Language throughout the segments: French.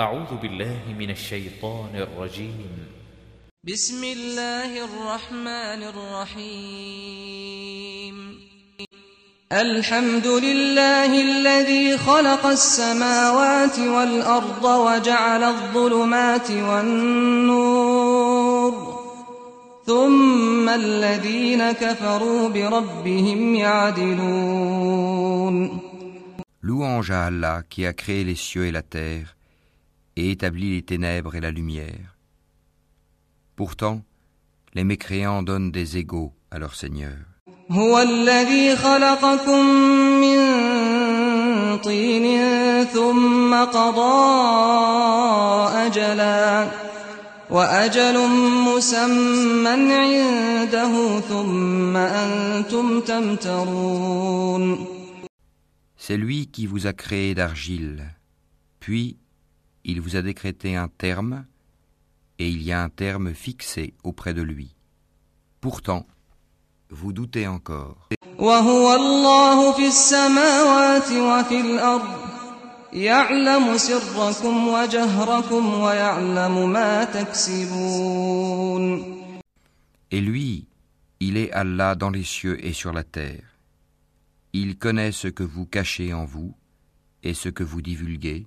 أعوذ بالله من الشيطان الرجيم. بسم الله الرحمن الرحيم. الحمد لله الذي خلق السماوات والأرض وجعل الظلمات والنور ثم الذين كفروا بربهم يعدلون. Louange à Allah qui a créé les cieux et la terre et établit les ténèbres et la lumière. Pourtant, les mécréants donnent des égaux à leur Seigneur. C'est lui qui vous a créé d'argile, puis il vous a décrété un terme, et il y a un terme fixé auprès de lui. Pourtant, vous doutez encore. Et lui, il est Allah dans les cieux et sur la terre. Il connaît ce que vous cachez en vous et ce que vous divulguez.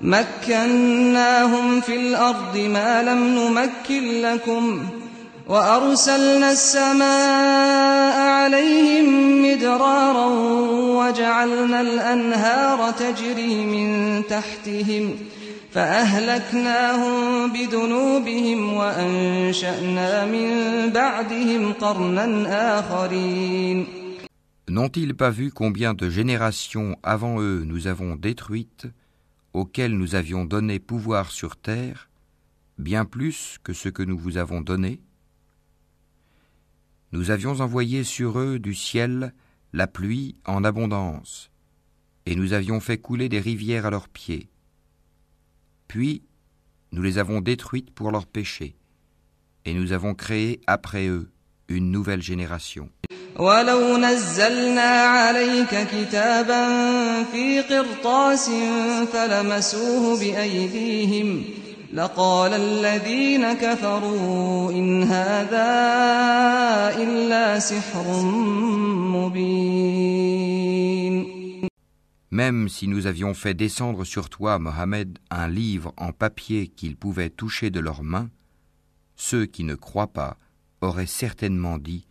مكناهم في الأرض ما لم نمكن لكم وأرسلنا السماء عليهم مدرارا وجعلنا الأنهار تجري من تحتهم فأهلكناهم بذنوبهم وأنشأنا من بعدهم قرنا آخرين. N'ont-ils pas vu combien de générations avant eux nous avons détruites, auxquelles nous avions donné pouvoir sur terre, bien plus que ce que nous vous avons donné Nous avions envoyé sur eux du ciel la pluie en abondance, et nous avions fait couler des rivières à leurs pieds. Puis nous les avons détruites pour leurs péchés, et nous avons créé après eux une nouvelle génération. ولو نزلنا عليك كتابا في قرطاس فلمسوه بأيديهم لقال الذين كفروا إن هذا إلا سحر مبين Même si nous avions fait descendre sur toi, Mohammed, un livre en papier qu'ils pouvaient toucher de leurs mains, ceux qui ne croient pas auraient certainement dit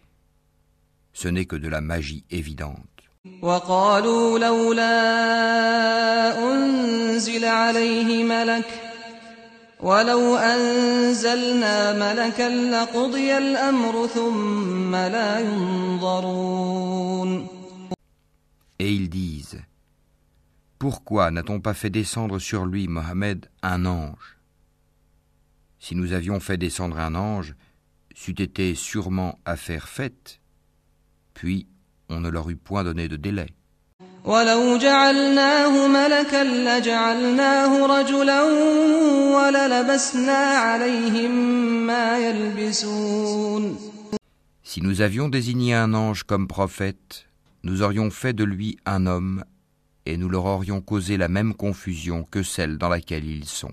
Ce n'est que de la magie évidente. وقالوا لولا أنزل عليه ملك ولو أنزلنا ملكا لقضي الأمر ثم لا ينظرون Et ils disent Pourquoi n'a-t-on pas fait descendre sur lui, Mohammed, un ange Si nous avions fait descendre un ange, c'eût été sûrement affaire faite, puis on ne leur eût point donné de délai. ولو جعلناه ملكا لجعلناه رجلا وللبسنا عليهم ما يلبسون Si nous avions désigné un ange comme prophète, nous aurions fait de lui un homme, et nous leur aurions causé la même confusion que celle dans laquelle ils sont.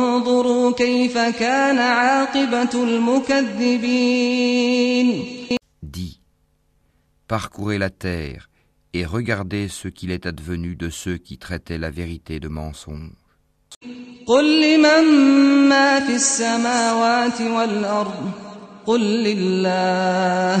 انظروا كيف كان عاقبة المكذبين Dis, parcourez la terre et regardez ce qu'il est advenu de ceux qui traitaient la vérité de mensonge. قل لمن ما في السماوات والأرض قل لله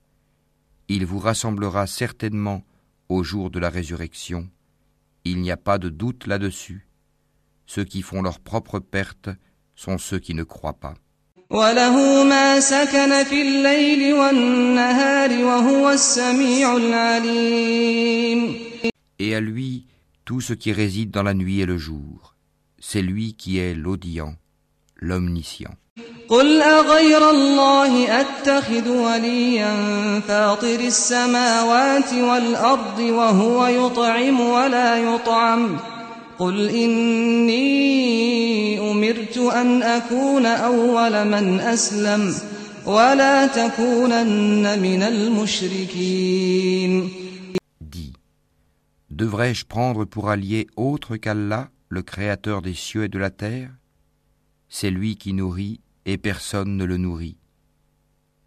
Il vous rassemblera certainement au jour de la résurrection. Il n'y a pas de doute là-dessus. Ceux qui font leur propre perte sont ceux qui ne croient pas. Et à lui tout ce qui réside dans la nuit et le jour. C'est lui qui est l'audient, l'omniscient. قل أغير الله أتخذ وليا فاطر السماوات والأرض وهو يطعم ولا يطعم قل إني أمرت أن أكون أول من أسلم ولا تكونن من المشركين Dis, devrais-je prendre pour allié autre qu'Allah, le Créateur des cieux et de la terre? C'est lui qui nourrit et personne ne le nourrit.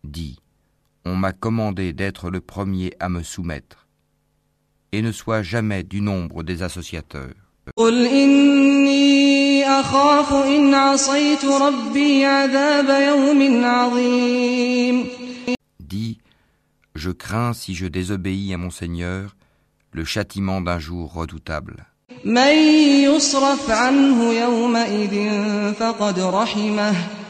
Dis, on m'a commandé d'être le premier à me soumettre, et ne sois jamais du nombre des associateurs. قل إني أخاف إن عصيت ربي عذاب يوم عظيم Dis, je crains si je désobéis à mon Seigneur le châtiment d'un jour redoutable. من يصرف عنه يومئذ فقد رحمه وذلك الفوز المبين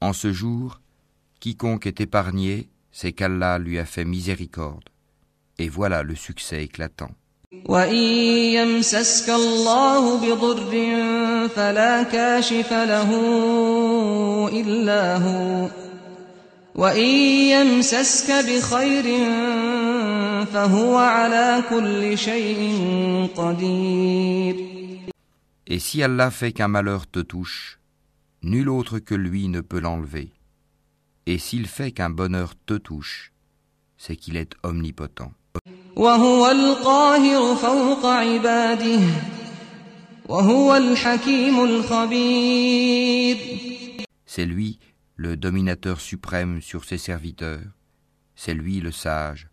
En ce jour, quiconque est épargné, c'est qu'Allah lui a fait miséricorde. Et voilà le succès éclatant. وإن يمسسك الله بضر فلا كاشف له إلا هو وإن يمسسك بخير فهو على كل شيء قدير Et si Allah fait qu'un malheur te touche, nul autre que lui ne peut l'enlever. Et s'il fait qu'un bonheur te touche, c'est qu'il est omnipotent. C'est lui le dominateur suprême sur ses serviteurs, c'est lui le sage,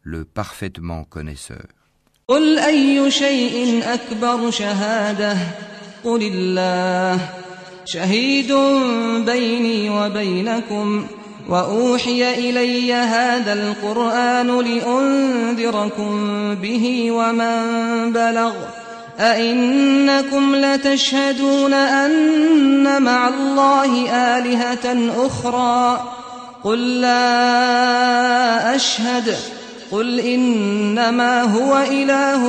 le parfaitement connaisseur. قل أي شيء أكبر شهادة قل الله شهيد بيني وبينكم وأوحي إلي هذا القرآن لأنذركم به ومن بلغ أئنكم لتشهدون أن مع الله آلهة أخرى قل لا أشهد قل إنما هو إله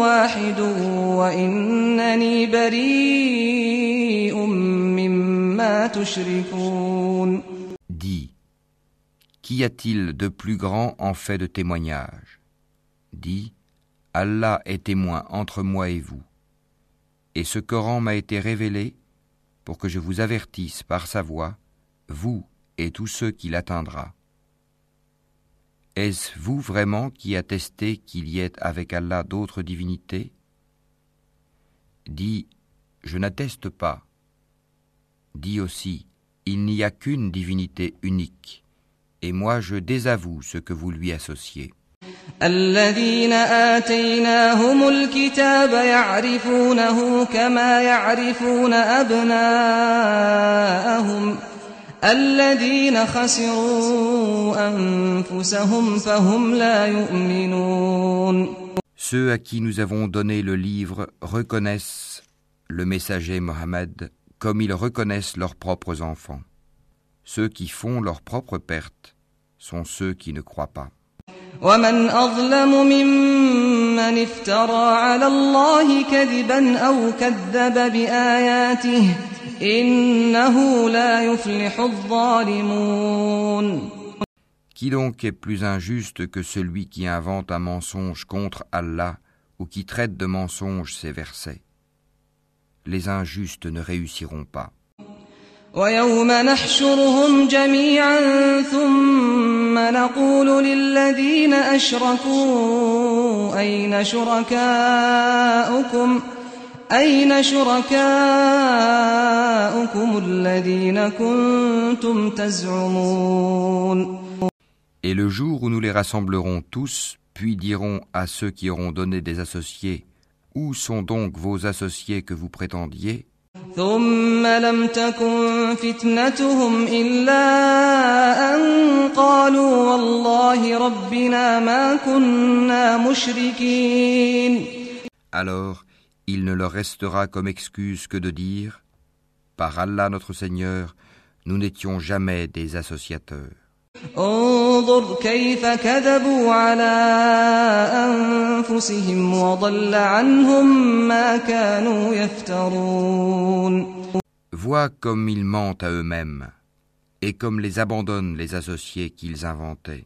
واحد وإنني بريء مما تشركون Dis, qu'y a-t-il de plus grand en fait de témoignage Dis, Allah est témoin entre moi et vous. Et ce Coran m'a été révélé pour que je vous avertisse par sa voix, vous et tous ceux qui l'atteindra. Est-ce vous vraiment qui attestez qu'il y ait avec Allah d'autres divinités? Dis, je n'atteste pas. Dis aussi, il n'y a qu'une divinité unique, et moi je désavoue ce que vous lui associez. الذين آتيناهم الكتاب يعرفونه كما يعرفون أبناءهم الذين خسروا أنفسهم فهم لا يؤمنون Ceux à qui nous avons donné le livre reconnaissent le messager Mohammed comme ils reconnaissent leurs propres enfants. Ceux qui font leur propre perte sont ceux qui ne croient pas. ومن أظلم ممن افترى على الله كذبا أو كذب بآياته إنه لا يفلح الظالمون Qui donc est plus injuste que celui qui invente un mensonge contre Allah ou qui traite de mensonge ses versets Les injustes ne réussiront pas. ويوم نحشرهم جميعا ثم نقول للذين أشركوا أين شركاؤكم أين شركاؤكم الذين كنتم تزعمون Et le jour où nous les rassemblerons tous, puis dirons à ceux qui auront donné des associés, Où sont donc vos associés que vous prétendiez ثم لم تكن فتنتهم إلا أن قالوا والله ربنا ما كنا مشركين Alors, il ne leur restera comme excuse que de dire Par Allah notre Seigneur, nous n'étions jamais des associateurs. Vois comme ils mentent à eux-mêmes et comme les abandonnent les associés qu'ils inventaient.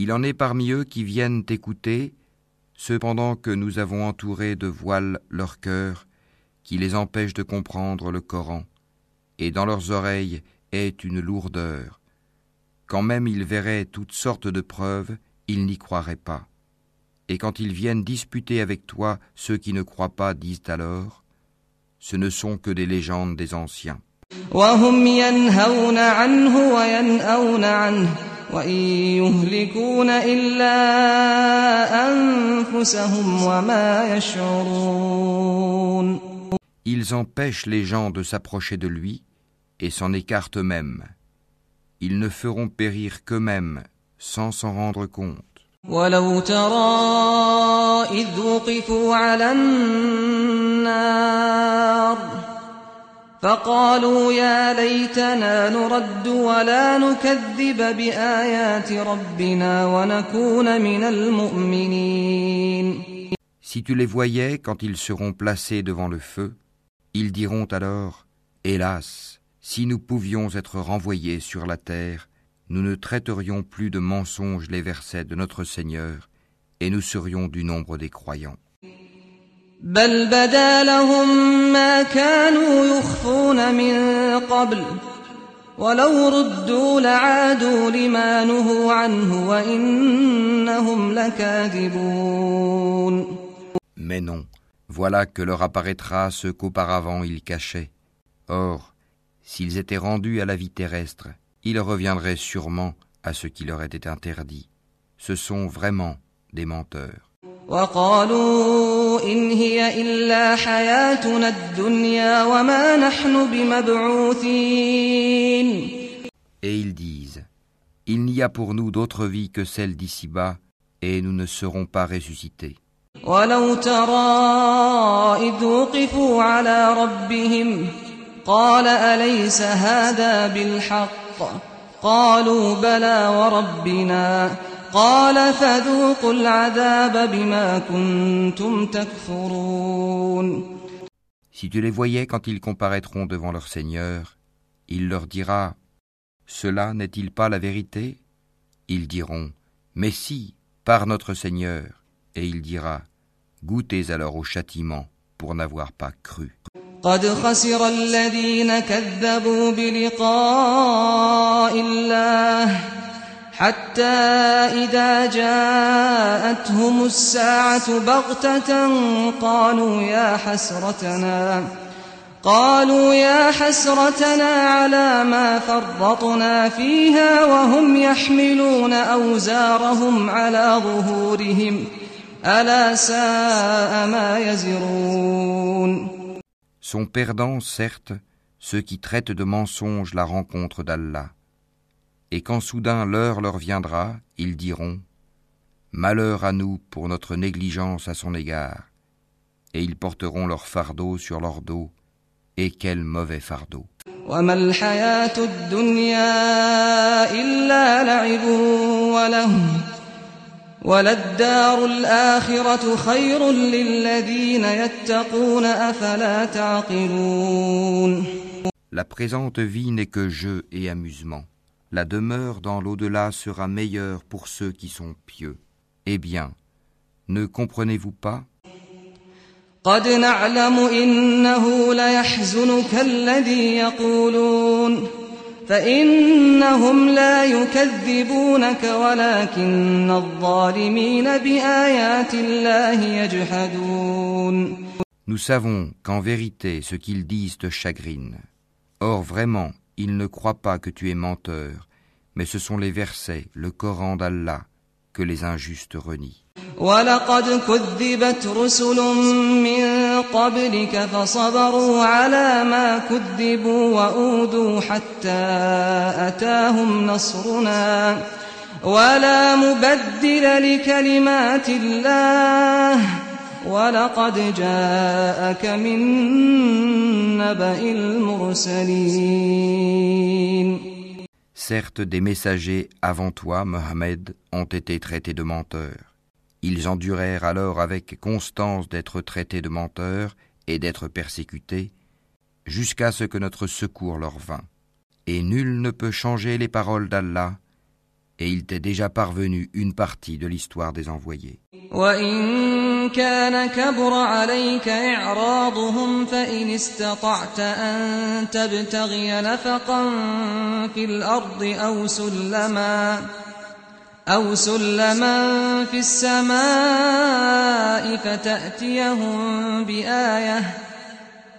Il en est parmi eux qui viennent t'écouter, cependant que nous avons entouré de voiles leur cœur, qui les empêchent de comprendre le Coran, et dans leurs oreilles est une lourdeur. Quand même ils verraient toutes sortes de preuves, ils n'y croiraient pas. Et quand ils viennent disputer avec toi, ceux qui ne croient pas disent alors, ce ne sont que des légendes des anciens. وهم ينهون عنه وينأون عنه وإن يهلكون إلا أنفسهم وما يشعرون Ils empêchent les gens de s'approcher de lui et s'en écartent eux-mêmes. Ils ne feront périr qu'eux-mêmes sans s'en rendre compte. ولو ترى إذ وقفوا على النار فقالوا يا ليتنا نرد ولا نكذب بآيات ربنا ونكون من المؤمنين Si tu les voyais quand ils seront placés devant le feu, ils diront alors Hélas, si nous pouvions être renvoyés sur la terre, nous ne traiterions plus de mensonges les versets de notre Seigneur, et nous serions du nombre des croyants. بل بدا لهم ما كانوا يخفون من قبل ولو ردوا لعادوا لما نهوا عنه وإنهم لكاذبون Mais non, voilà que leur apparaîtra ce qu'auparavant ils cachaient. Or, s'ils étaient rendus à la vie terrestre, ils reviendraient sûrement à ce qui leur était interdit. Ce sont vraiment des menteurs. وقالوا إن هي إلا حياتنا الدنيا وما نحن بمبعوثين. Et ils disent, Il n'y a pour nous d'autre vie que celle d'ici-bas, et nous ne serons pas ressuscités. ولو ترى إذ وقفوا على ربهم قال أليس هذا بالحق؟ قالوا بلى وربنا. قال فذوقوا العذاب بما كنتم تكفرون Si tu les voyais quand ils comparaîtront devant leur Seigneur, il leur dira, Cela n'est-il pas la vérité Ils diront, Mais si, par notre Seigneur. Et il dira, Goûtez alors au châtiment pour n'avoir pas cru. قد خسر الذين كذبوا بلقاء الله حتى إذا جاءتهم الساعة بغتة قالوا يا حسرتنا قالوا يا حسرتنا على ما فرطنا فيها وهم يحملون أوزارهم على ظهورهم ألا ساء ما يزرون Sont perdants, certes, ceux qui traitent de mensonges la rencontre d'Allah. et quand soudain l'heure leur viendra, ils diront Malheur à nous pour notre négligence à son égard, et ils porteront leur fardeau sur leur dos, et quel mauvais fardeau. La présente vie n'est que jeu et amusement la demeure dans l'au-delà sera meilleure pour ceux qui sont pieux. Eh bien, ne comprenez-vous pas? Nous savons qu'en vérité ce qu'ils disent te chagrine. Or vraiment, ils ne croient pas que tu es menteur, mais ce sont les versets, le Coran d'Allah, que les injustes renient. ولقد كذبت رسل من قبلك فصبروا على ما كذبوا وأوذوا حتى أتاهم نصرنا ولا مبدل لكلمات الله ولقد جاءك من نبأ المرسلين Certes, des messagers avant toi, Mohammed, ont été traités de menteurs. Ils endurèrent alors avec constance d'être traités de menteurs et d'être persécutés, jusqu'à ce que notre secours leur vînt. Et nul ne peut changer les paroles d'Allah, et il t'est déjà parvenu une partie de l'histoire des envoyés. وإن كان كبر عليك إعراضهم فإن استطعت أن تبتغي نفقا في الأرض أو سلما أو سلما في السماء فتأتيهم بآية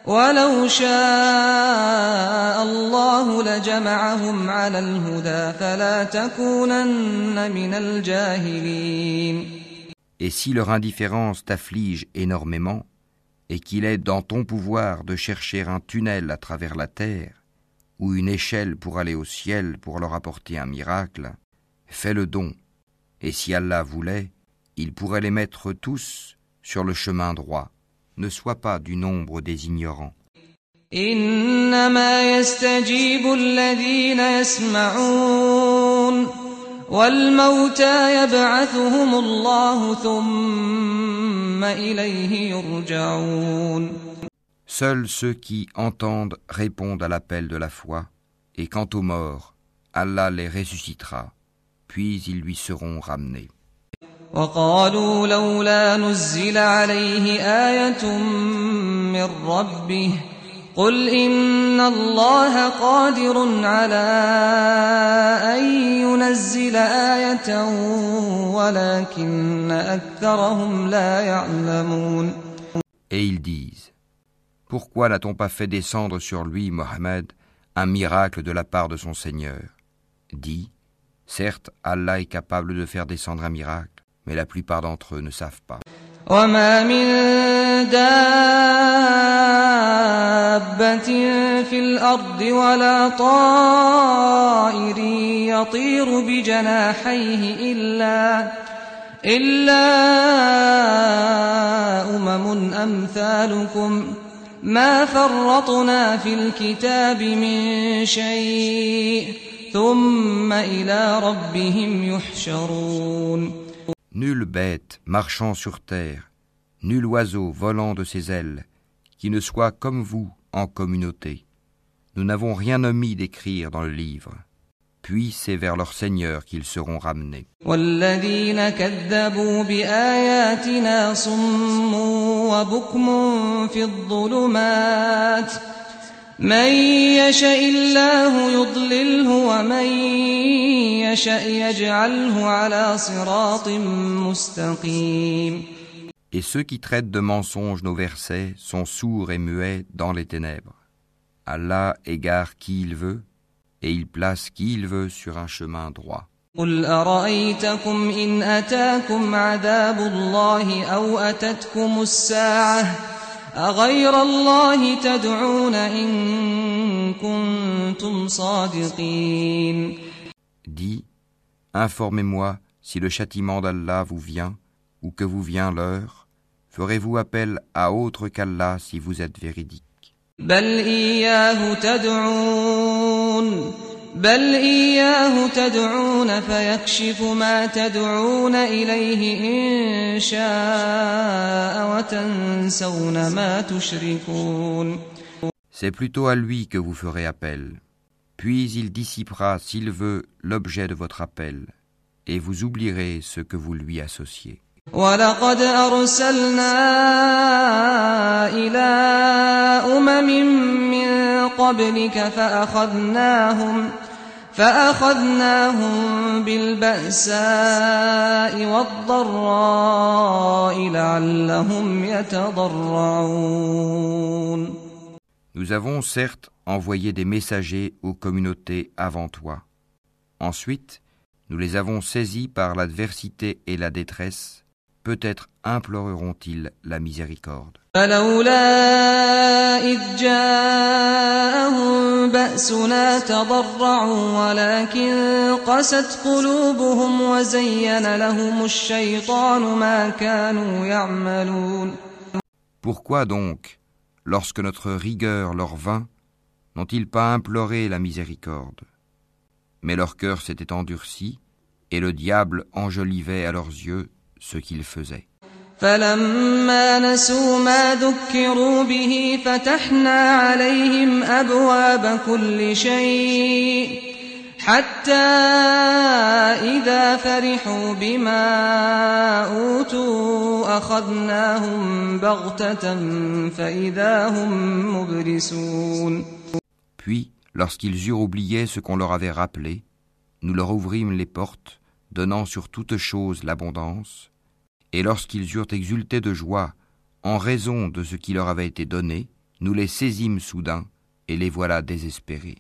ولو شاء الله لجمعهم على الهدى فلا تكونن من الجاهلين Et si leur indifférence t'afflige énormément, et qu'il est dans ton pouvoir de chercher un tunnel à travers la terre, ou une échelle pour aller au ciel pour leur apporter un miracle, fais le don, et si Allah voulait, il pourrait les mettre tous sur le chemin droit. Ne sois pas du nombre des ignorants. إنما يستجيب الذين يسمعون والموتى يبعثهم الله ثم إليه يرجعون Seuls ceux qui entendent répondent à l'appel de la foi, et quant aux morts, Allah les ressuscitera, puis ils lui seront ramenés. وقالوا لولا نزل عليه آية من ربه قل إن الله قادر على أن ينزل آية ولكن أكثرهم لا يعلمون Et ils disent Pourquoi n'a-t-on pas fait descendre sur lui, Mohammed, un miracle de la part de son Seigneur Dis Certes, Allah est capable de faire descendre un miracle, Mais la plupart d'entre eux ne savent pas. وما من دابة في الأرض ولا طائر يطير بجناحيه إلا إلا أمم أمثالكم ما فرطنا في الكتاب من شيء ثم إلى ربهم يحشرون Nulle bête marchant sur terre, nul oiseau volant de ses ailes, qui ne soit comme vous en communauté. Nous n'avons rien omis d'écrire dans le livre. Puis c'est vers leur Seigneur qu'ils seront ramenés. من يشاء الله يضلله ومن يشاء يجعله على صراط مستقيم Et ceux qui traitent de mensonges nos versets sont sourds et muets dans les ténèbres. Allah égare qui il veut et il place qui il veut sur un chemin droit. قل أرأيتكم إن أتاكم عذاب الله أو أتتكم الساعة أغير الله تدعون إن كنتم صادقين Dis, informez-moi si le châtiment d'Allah vous vient ou que vous vient l'heure, ferez-vous appel à autre qu'Allah si vous êtes véridique بل إياه تدعون بل إياه تدعون فيكشف ما تدعون إليه إن شاء وتنسون ما تشركون C'est plutôt à lui que vous ferez appel. Puis il dissipera, s'il veut, l'objet de votre appel, et vous oublierez ce que vous lui associez. ولقد أرسلنا إلى أمم من قبلك فأخذناهم فأخذناهم بالبأساء والضراء لعلهم يتضرعون Nous avons certes envoyé des messagers aux communautés avant toi. Ensuite, nous les avons saisis par l'adversité et la détresse. peut-être imploreront-ils la miséricorde. Pourquoi donc, lorsque notre rigueur leur vint, n'ont-ils pas imploré la miséricorde? Mais leur cœur s'était endurci, et le diable enjolivait à leurs yeux ce qu'ils faisaient. فلما نسوا ما ذكروا به فتحنا عليهم أبواب كل شيء حتى إذا فرحوا بما أوتوا أخذناهم بغتة فإذا هم مبلسون Puis, lorsqu'ils eurent oublié ce qu'on leur avait rappelé, nous leur ouvrîmes les portes, donnant sur toute chose l'abondance, et lorsqu'ils eurent exulté de joie en raison de ce qui leur avait été donné, nous les saisîmes soudain et les voilà désespérés.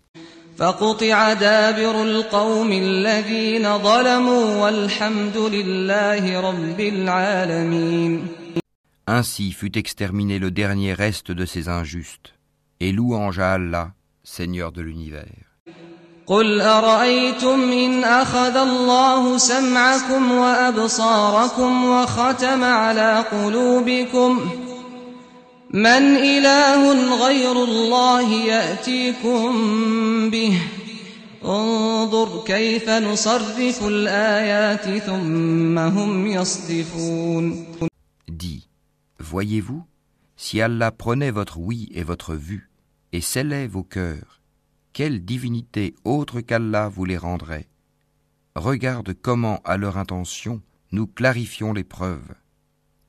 Ainsi fut exterminé le dernier reste de ces injustes, et louange à Allah, Seigneur de l'univers. قل أرأيتم إن أخذ الله سمعكم وأبصاركم وختم على قلوبكم من إله غير الله يأتيكم به انظر كيف نصرف الآيات ثم هم يصدفون Dis, voyez-vous, si Allah prenait votre oui et votre vue, et scellait vos cœurs, quelle divinité autre qu'Allah vous les rendrait Regarde comment, à leur intention, nous clarifions les preuves.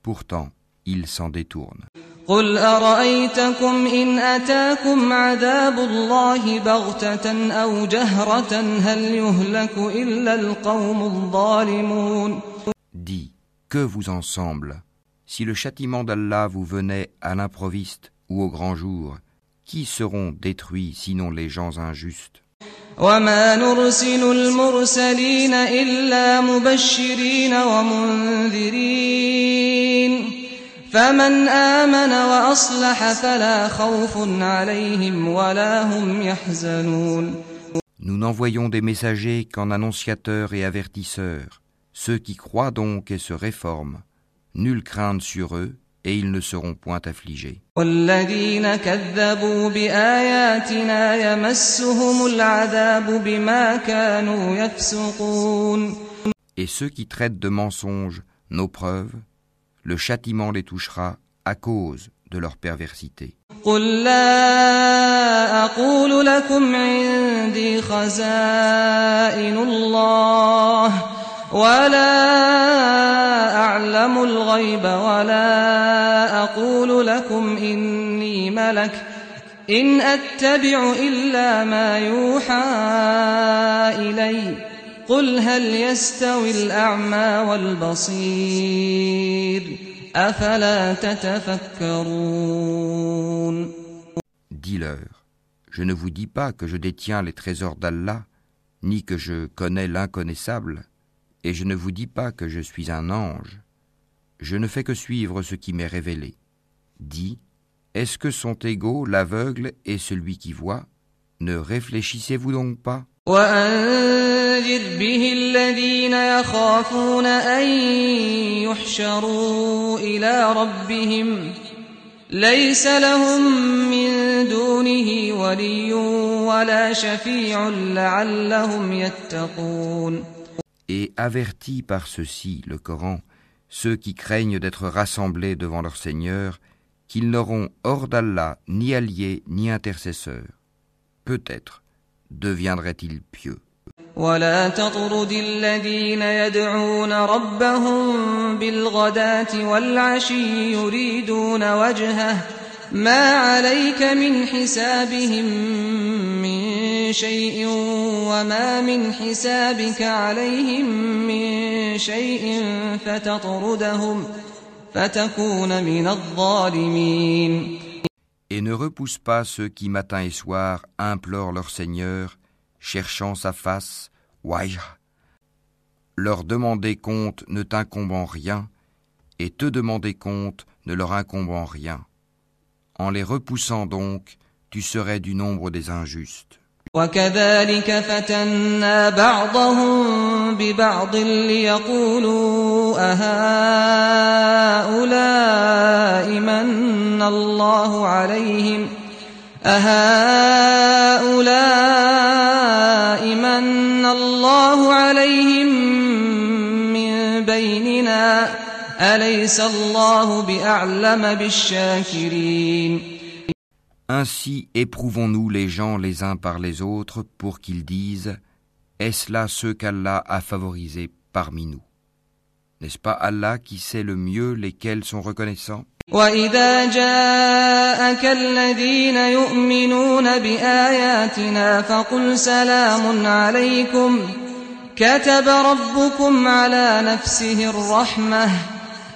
Pourtant, ils s'en détournent. قل أرأيتكم إن أتاكم عذاب الله بغتة أو جهرة هل يهلك إلا القوم الظالمون Dis, que vous en semble Si le châtiment d'Allah vous venait à l'improviste ou au grand jour, qui seront détruits sinon les gens injustes وما نرسل المرسلين إلا مبشرين ومنذرين فمن آمن وأصلح فلا خوف عليهم ولا هم يحزنون Nous n'envoyons des messagers qu'en annonciateurs et avertisseurs. Ceux qui croient donc et se réforment, nulle crainte sur eux, et ils ne seront point affligés. Et ceux qui traitent de mensonges nos preuves, le châtiment les touchera à cause de leur perversité. ولا أعلم الغيب ولا أقول لكم إني ملك إن أتبع إلا ما يوحى إلي قل هل يستوي الأعمى والبصير أفلا تتفكرون Dis-leur, Je ne vous dis pas que je détiens les trésors d'Allah, ni que je connais l'inconnaissable, et je ne vous dis pas que je suis un ange. Je ne fais que suivre ce qui m'est révélé. Dis, est-ce que sont égaux l'aveugle et celui qui voit Ne réfléchissez-vous donc pas وأنذر به الذين يخافون أن يحشروا إلى ربهم ليس لهم من دونه ولي ولا شفيع لعلهم يتقون Et avertis par ceci, le Coran, ceux qui craignent d'être rassemblés devant leur Seigneur, qu'ils n'auront hors d'Allah ni alliés ni intercesseurs. Peut-être deviendrait-il pieux. ولا تطرد الذين يدعون ربهم بالغداة والعشي يريدون وجهه ما عليك من حسابهم من شيء وما من حسابك عليهم من شيء فتطردهم فتكون من الظالمين Et ne repousse pas ceux qui matin et soir implorent leur Seigneur, cherchant sa face, wajh. Leur demander compte ne t'incombe en rien, et te demander compte ne leur incombe en rien. En les repoussant donc, tu serais du nombre des injustes. وكذلك فتنا بعضهم ببعض ليقولوا أهؤلاء من الله عليهم أهؤلاء من الله عليهم من بيننا أليس الله بأعلم بالشاكرين Ainsi éprouvons-nous les gens les uns par les autres pour qu'ils disent Est-ce là ceux qu'Allah a favorisés parmi nous N'est-ce pas Allah qui sait le mieux lesquels sont reconnaissants وإذا جاءك الذين يؤمنون بآياتنا فقل سلام عليكم كتب ربكم على نفسه الرحمة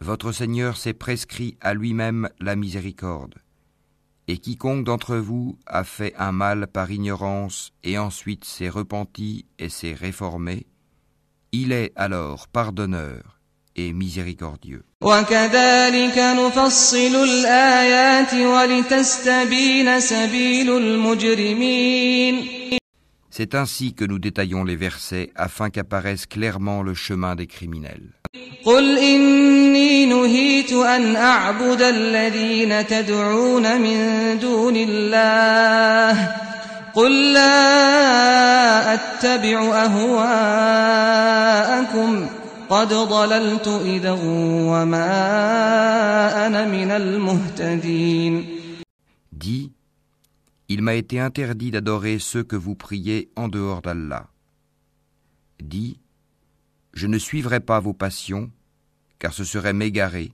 Votre Seigneur s'est prescrit à lui-même la miséricorde. Et quiconque d'entre vous a fait un mal par ignorance et ensuite s'est repenti et s'est réformé, il est alors pardonneur et miséricordieux. C'est ainsi que nous détaillons les versets afin qu'apparaisse clairement le chemin des criminels. il m'a été interdit d'adorer ceux que vous priez en dehors d'Allah. Dis, je ne suivrai pas vos passions, car ce serait m'égarer,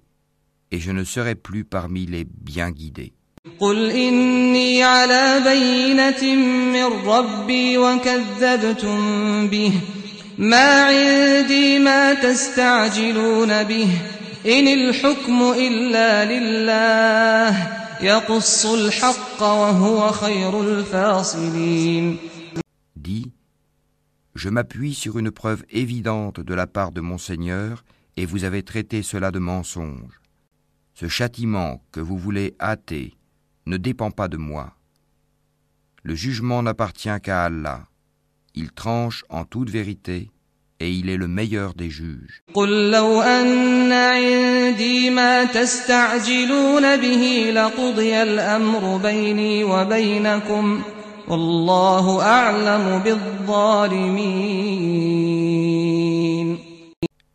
et je ne serai plus parmi les bien guidés. قل إني على بينة من ربي وكذبتم به ما عندي ما تستعجلون به إن الحكم إلا لله يقص الحق وهو خير الفاصلين Dis, je m'appuie sur une preuve évidente de la part de mon Seigneur, et vous avez traité cela de mensonge. Ce châtiment que vous voulez hâter ne dépend pas de moi. Le jugement n'appartient qu'à Allah. Il tranche en toute vérité et il est le meilleur des juges.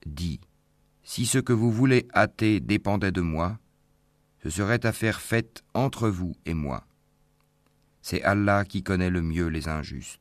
Dis, si ce que vous voulez hâter dépendait de moi, ce serait affaire faite entre vous et moi. C'est Allah qui connaît le mieux les injustes.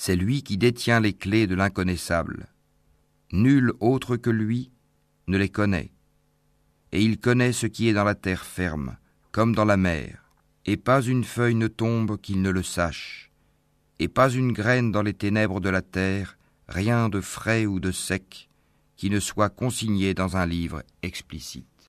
C'est lui qui détient les clés de l'inconnaissable. Nul autre que lui ne les connaît. Et il connaît ce qui est dans la terre ferme, comme dans la mer. Et pas une feuille ne tombe qu'il ne le sache. Et pas une graine dans les ténèbres de la terre, rien de frais ou de sec, qui ne soit consigné dans un livre explicite.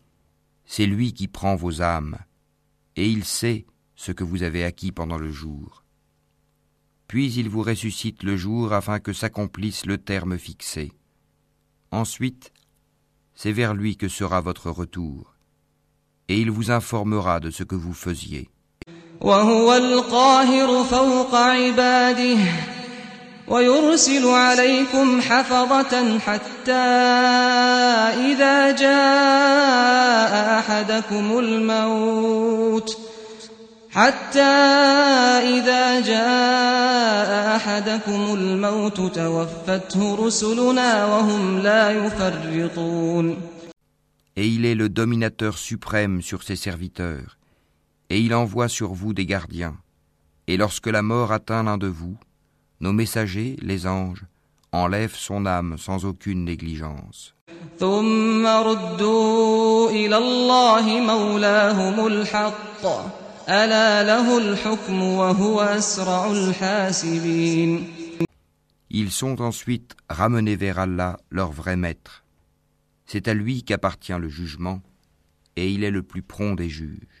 c'est lui qui prend vos âmes, et il sait ce que vous avez acquis pendant le jour. Puis il vous ressuscite le jour afin que s'accomplisse le terme fixé. Ensuite, c'est vers lui que sera votre retour, et il vous informera de ce que vous faisiez. ويرسل عليكم حفظة حتى إذا جاء أحدكم الموت حتى إذا جاء أحدكم الموت توفته رسلنا وهم لا يفرطون Et il est le dominateur suprême sur ses serviteurs, et il envoie sur vous des gardiens. Et lorsque la mort atteint l'un de vous, nos messagers, les anges, enlèvent son âme sans aucune négligence. Ils sont ensuite ramenés vers Allah, leur vrai maître. C'est à lui qu'appartient le jugement, et il est le plus prompt des juges.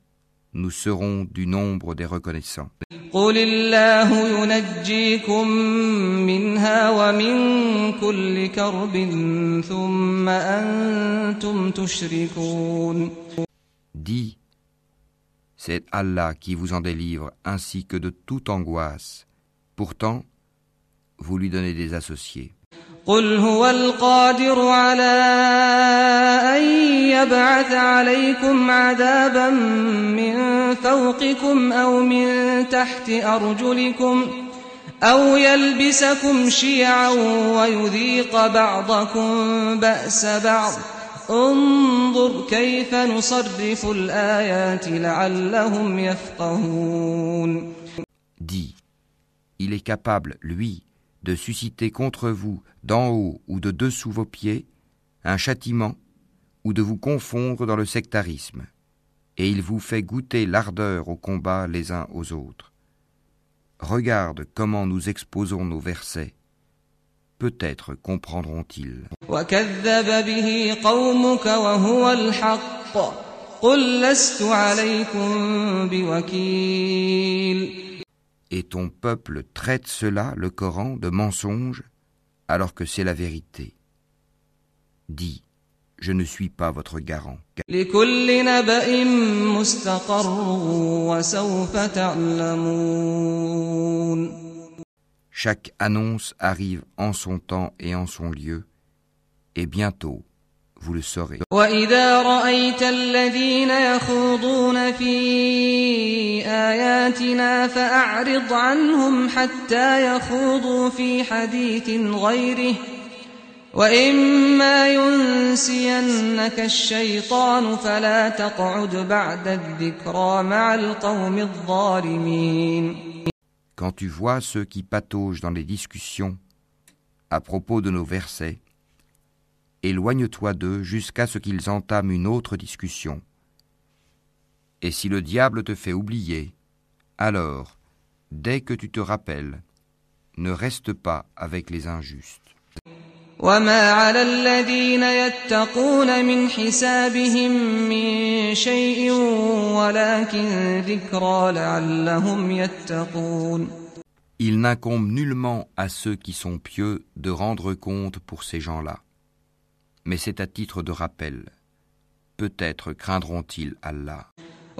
nous serons du nombre des reconnaissants. Dis, c'est Allah qui vous en délivre ainsi que de toute angoisse. Pourtant, vous lui donnez des associés. يبعث عليكم عذابا من فوقكم أو من تحت أرجلكم أو يلبسكم شيعا ويذيق بعضكم بأس بعض انظر كيف نصرف الآيات لعلهم يفقهون Dis, il est capable, lui, de susciter contre vous, d'en haut ou de dessous vos pieds, un châtiment, ou de vous confondre dans le sectarisme, et il vous fait goûter l'ardeur au combat les uns aux autres. Regarde comment nous exposons nos versets. Peut-être comprendront-ils. Et ton peuple traite cela, le Coran, de mensonge, alors que c'est la vérité. Dis, je ne suis pas votre garant. لكل نبأ مستقر وسوف تعلمون Chaque annonce arrive en son temps et en son lieu, et bientôt vous le saurez. وإذا رأيت الذين يخوضون في آياتنا فأعرض عنهم حتى يخوضوا في حديث غيره وإما ينسينك الشيطان فلا تقعد بعد الذكرى مع القوم الظالمين Quand tu vois ceux qui pataugent dans les discussions à propos de nos versets, éloigne-toi d'eux jusqu'à ce qu'ils entament une autre discussion. Et si le diable te fait oublier, alors, dès que tu te rappelles, ne reste pas avec les injustes. وما على الذين يتقون من حسابهم من شيء ولكن ذكرى لعلهم يتقون Il n'incombe nullement à ceux qui sont pieux de rendre compte pour ces gens-là. Mais c'est à titre de rappel. Peut-être craindront-ils Allah.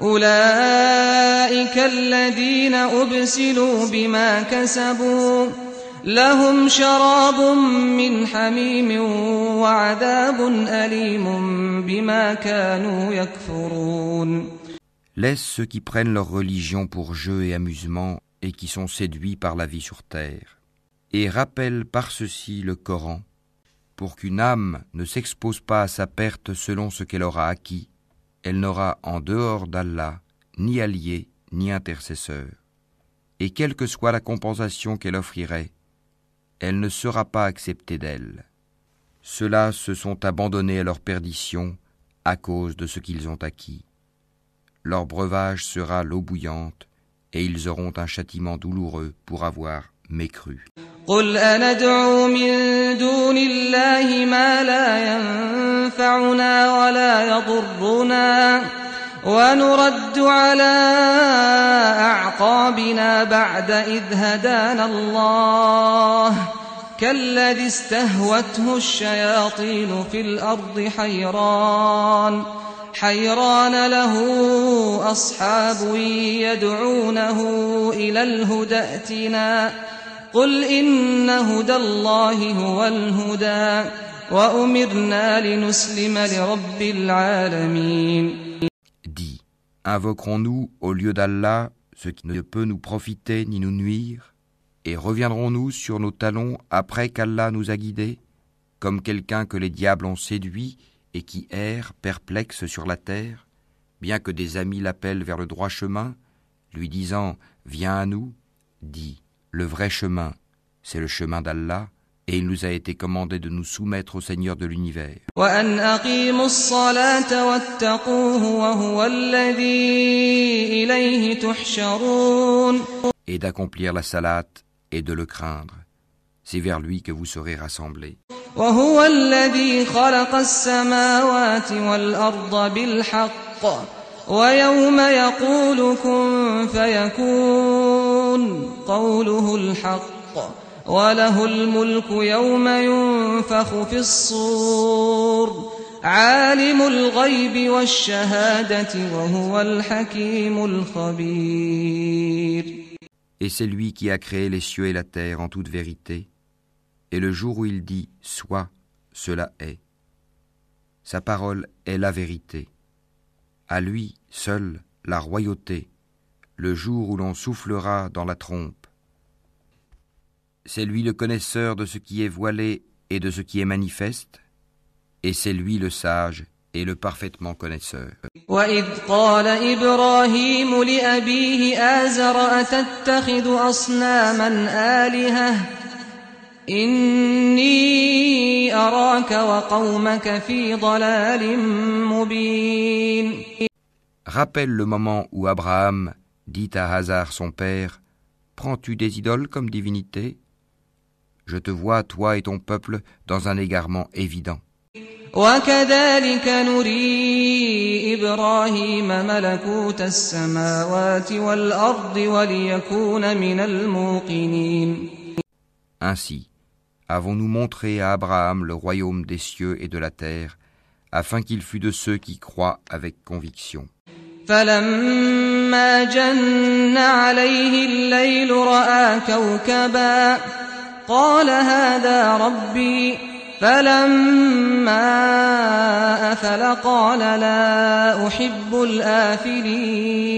أولئك الذين أبسلوا بما كسبوا لهم شراب من حميم وعذاب أليم بما كانوا يكفرون Laisse ceux qui prennent leur religion pour jeu et amusement et qui sont séduits par la vie sur terre. Et rappelle par ceci le Coran, pour qu'une âme ne s'expose pas à sa perte selon ce qu'elle aura acquis, elle n'aura en dehors d'Allah ni allié ni intercesseur. Et quelle que soit la compensation qu'elle offrirait, elle ne sera pas acceptée d'elle. Ceux-là se sont abandonnés à leur perdition à cause de ce qu'ils ont acquis. Leur breuvage sera l'eau bouillante, et ils auront un châtiment douloureux pour avoir mécru. قل أندعو من دون الله ما لا ينفعنا ولا يضرنا ونرد على أعقابنا بعد إذ هدانا الله كالذي استهوته الشياطين في الأرض حيران حيران له أصحاب يدعونه إلى الهدى ائتنا قل إن هدى الله هو الهدى وأمرنا لنسلم لرب العالمين Dis, invoquerons-nous au lieu d'Allah ce qui ne peut nous profiter ni nous nuire Et reviendrons-nous sur nos talons après qu'Allah nous a guidés, comme quelqu'un que les diables ont séduit et qui erre perplexe sur la terre, bien que des amis l'appellent vers le droit chemin, lui disant Viens à nous Dis, le vrai chemin, c'est le chemin d'Allah, et il nous a été commandé de nous soumettre au Seigneur de l'univers. وأن أقيموا الصلاة واتقوه وهو الذي إليه تحشرون et d'accomplir la salate et de le craindre. C'est vers lui que vous serez rassemblés. وهو الذي خلق السماوات والأرض بالحق ويوم يقول كن فيكون قوله الحق وله الملك يوم ينفخ في الصور عالم الغيب والشهادة وهو الحكيم الخبير Et c'est lui qui a créé les cieux et la terre en toute vérité. Et le jour où il dit Sois, cela est. Sa parole est la vérité. À lui seul la royauté, le jour où l'on soufflera dans la trompe. C'est lui le connaisseur de ce qui est voilé et de ce qui est manifeste, et c'est lui le sage et le parfaitement connaisseur. وإذ قال إبراهيم لأبيه آزر أتتخذ أصناما آلهة إني أراك وقومك في ضلال مبين Rappelle le moment où Abraham dit à Hazar son père Prends-tu des idoles comme divinité Je te vois, toi et ton peuple, dans un égarement évident. وكذلك نري إبراهيم ملكوت السماوات والأرض وليكون من الموقنين Ainsi, avons-nous montré à Abraham le royaume des cieux et de la terre, afin qu'il fût de ceux qui croient avec conviction. فلما جن عليه الليل رأى كوكبا قال هذا ربي فلما أفل قال لا أحب الآفلين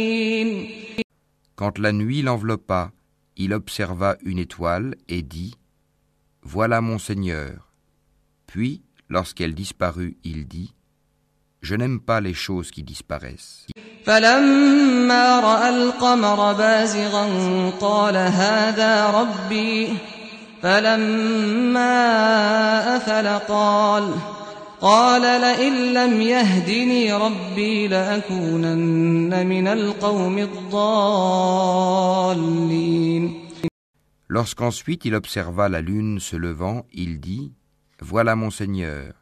Quand la nuit l'enveloppa, il observa une étoile et dit Voilà mon Seigneur. Puis, lorsqu'elle disparut, il dit Je n'aime pas les choses qui disparaissent. فلما رأى القمر بازغا قال هذا ربي فلما أفل قال قال لئن لم يهدني ربي لأكونن من القوم الضالين Lorsqu'ensuite il observa la lune se levant, il dit Voilà mon Seigneur.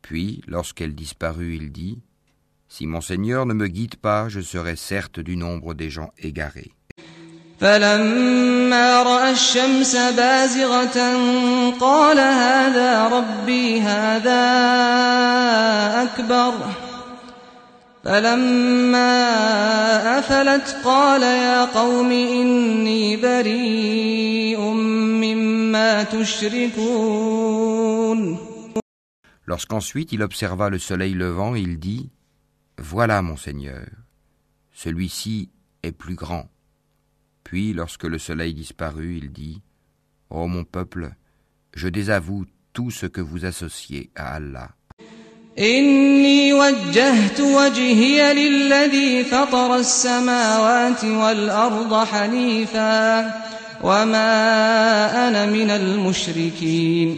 Puis, lorsqu'elle disparut, il dit Si mon Seigneur ne me guide pas, je serai certes du nombre des gens égarés. فلما رأى الشمس بازغة قال هذا ربي هذا أكبر فلما أفلت قال يا قوم إني بريء مما تشركون Lorsqu'ensuite il observa le soleil levant, il dit Voilà mon Seigneur, celui-ci est plus grand. Puis, lorsque le soleil disparut, il dit Ô mon peuple, je désavoue tout ce que vous associez à Allah. إني وجهت وجهي للذي فطر السماوات والأرض حنيفا وما أنا من المشركين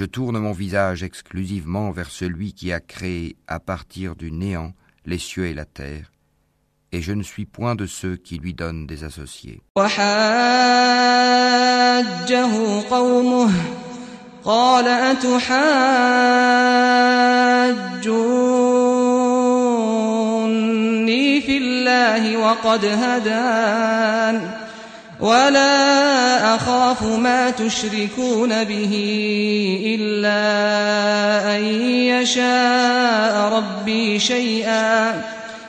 Je tourne mon visage exclusivement vers celui qui a créé à partir du néant les cieux et la terre, et je ne suis point de ceux qui lui donnent des associés. وحاجه قومه قال أتحاجوني في الله وقد هدان ولا أخاف ما تشركون به إلا أن يشاء ربي شيئا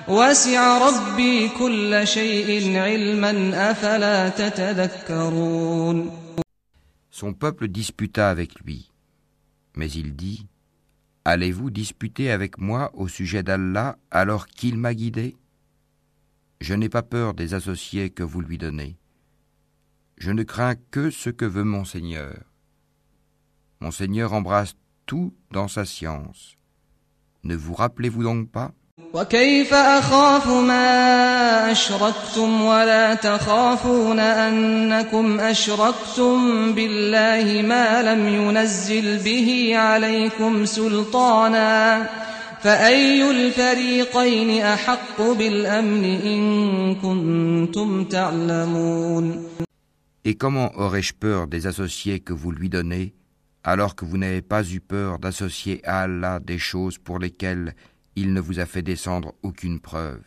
وسع ربي كل شيء علما أفلا تتذكرون Son peuple disputa avec lui. Mais il dit Allez-vous disputer avec moi au sujet d'Allah alors qu'il m'a guidé Je n'ai pas peur des associés que vous lui donnez. Je ne crains que ce que veut mon Seigneur. Mon Seigneur embrasse tout dans sa science. Ne vous rappelez-vous donc pas وكيف أخاف ما أشركتم ولا تخافون أنكم أشركتم بالله ما لم ينزل به عليكم سلطانا فأي الفريقين أحق بالأمن إن كنتم تعلمون et comment aurais-je peur des associés que vous lui donnez, alors que vous n'avez pas eu peur d'associer à Allah des choses pour lesquelles il ne vous a fait descendre aucune preuve?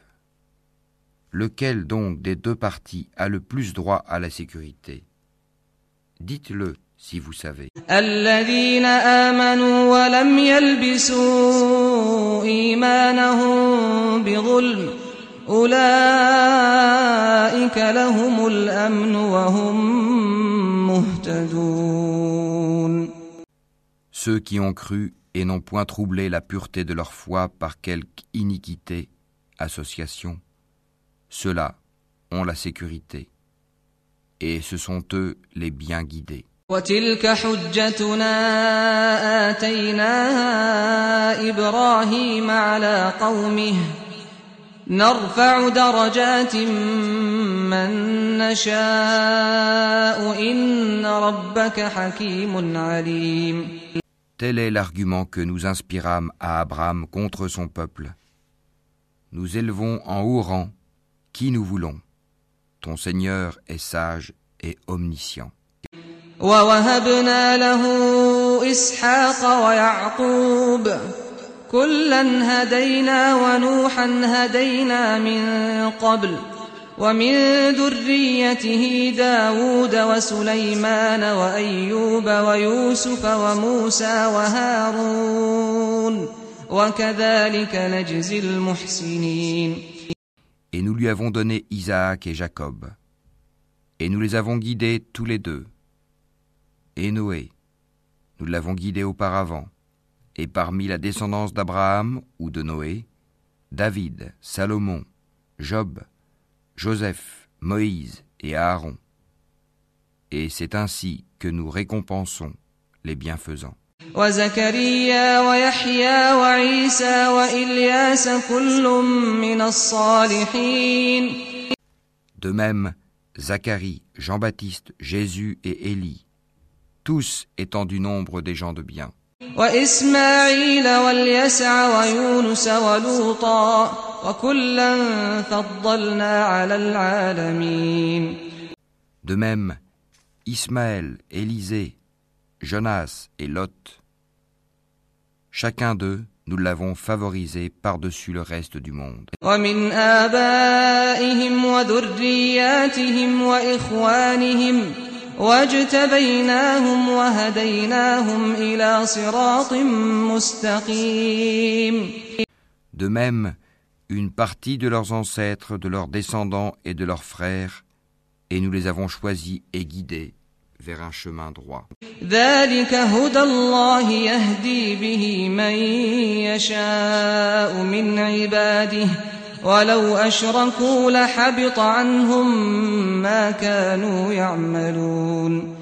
Lequel donc des deux parties a le plus droit à la sécurité? Dites-le si vous savez. الذين آمنوا ولم يلبسوا إيمانهم بظلم أولئك لهم الأمن وهم مهتدون Ceux qui ont cru et n'ont point troublé la pureté de leur foi par quelque iniquité, association, ceux-là ont la sécurité, et ce sont eux les bien guidés. وتلك حجتنا آتيناها إبراهيم على قومه نرفع درجات من نشاء إن ربك حكيم عليم Tel est l'argument que nous inspirâmes à Abraham contre son peuple. Nous élevons en haut rang qui nous voulons. Ton Seigneur est sage et omniscient. ووهبنا له إسحاق ويعقوب كلا هدينا ونوحا هدينا من قبل ومن ذريته داود وسليمان وأيوب ويوسف وموسى وهارون وكذلك نجزي المحسنين Et nous lui avons donné Isaac et Jacob. Et nous les avons guidés tous les deux. Et Noé, nous l'avons guidé auparavant. Et parmi la descendance d'Abraham ou de Noé, David, Salomon, Job, Joseph, Moïse et Aaron. Et c'est ainsi que nous récompensons les bienfaisants. De même, Zacharie, Jean-Baptiste, Jésus et Élie, tous étant du nombre des gens de bien. وإسماعيل واليسع ويونس ولوطا وكلا فضلنا على العالمين De même, Ismaël, Élisée, Jonas et Lot, chacun d'eux, nous l'avons favorisé par-dessus le reste du monde. ومن آبائهم وذرياتهم وإخوانهم واجتبيناهم وهديناهم إلى صراط مستقيم De même, une partie de leurs ancêtres, de leurs descendants et de leurs frères, et nous les avons choisis et guidés vers un chemin droit. ذلك هدى الله يهدي به من يشاء من عباده ولو أشركوا لحبط عنهم ما كانوا يعملون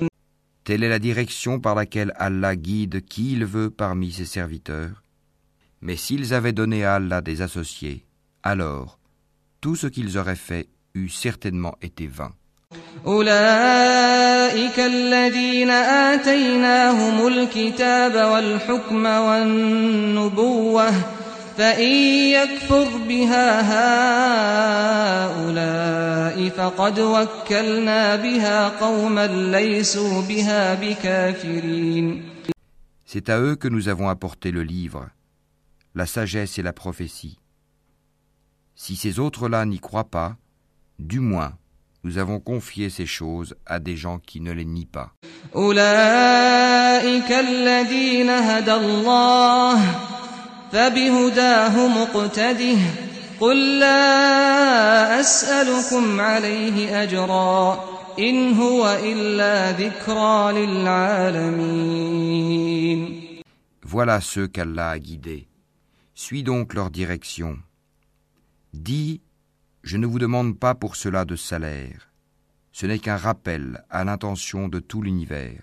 Telle est la direction par laquelle Allah guide qui il veut parmi ses serviteurs. Mais s'ils avaient donné à Allah des associés, alors tout ce qu'ils auraient fait eût certainement été vain. أولئك الذين آتيناهم الكتاب والحكم والنبوة فإن يكفر بها هؤلاء فقد وكلنا بها قوما ليسوا بها بكافرين C'est à eux que nous avons apporté le livre, la sagesse et la prophétie. Si ces autres-là n'y croient pas, du moins, nous avons confié ces choses à des gens qui ne les nient pas. فبهداه مقتده قل لا أسألكم عليه أجرا إن هو إلا ذكرى للعالمين Voilà ceux qu'Allah a guidés. Suis donc leur direction. Dis, je ne vous demande pas pour cela de salaire. Ce n'est qu'un rappel à l'intention de tout l'univers.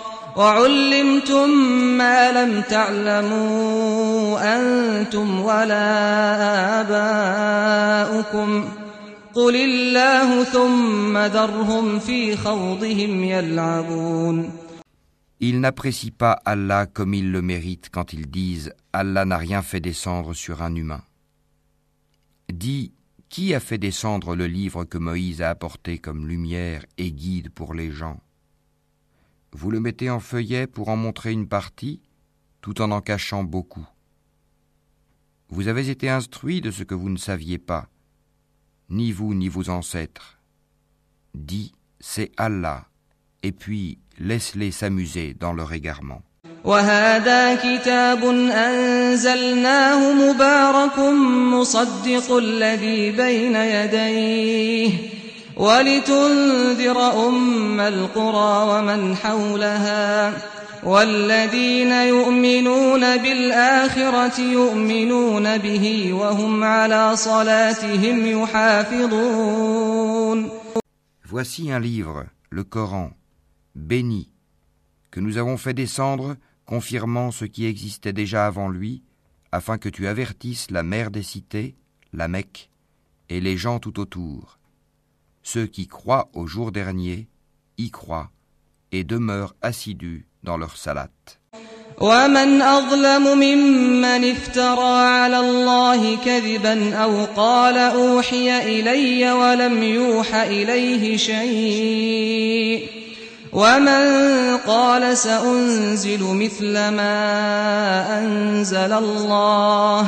وعلمتم ما لم تعلموا أنتم ولا آباؤكم قل الله ثم ذرهم في خوضهم يلعبون Ils n'apprécient pas Allah comme ils le méritent quand ils disent Allah n'a rien fait descendre sur un humain. Dis, qui a fait descendre le livre que Moïse a apporté comme lumière et guide pour les gens Vous le mettez en feuillet pour en montrer une partie, tout en en cachant beaucoup. Vous avez été instruits de ce que vous ne saviez pas, ni vous ni vos ancêtres. Dis, c'est Allah, et puis laisse-les s'amuser dans leur égarement. وهذا كتاب أنزلناه مبارك مصدق الذي بين يديه ولتنذر أم القرى ومن حولها والذين يؤمنون بالآخرة يؤمنون به وهم على صلاتهم يحافظون Voici un livre, le Coran, béni, que nous avons fait descendre confirmant ce qui existait déjà avant lui, afin que tu avertisses la mère des cités, la Mecque, et les gens tout autour. Ceux qui croient au jour dernier y croient et demeurent assidus dans leur salat. ومن أظلم ممن افترى على الله كذبا أو قال أوحي إلي ولم يوح إليه شيء ومن قال سأنزل مثل ما أنزل الله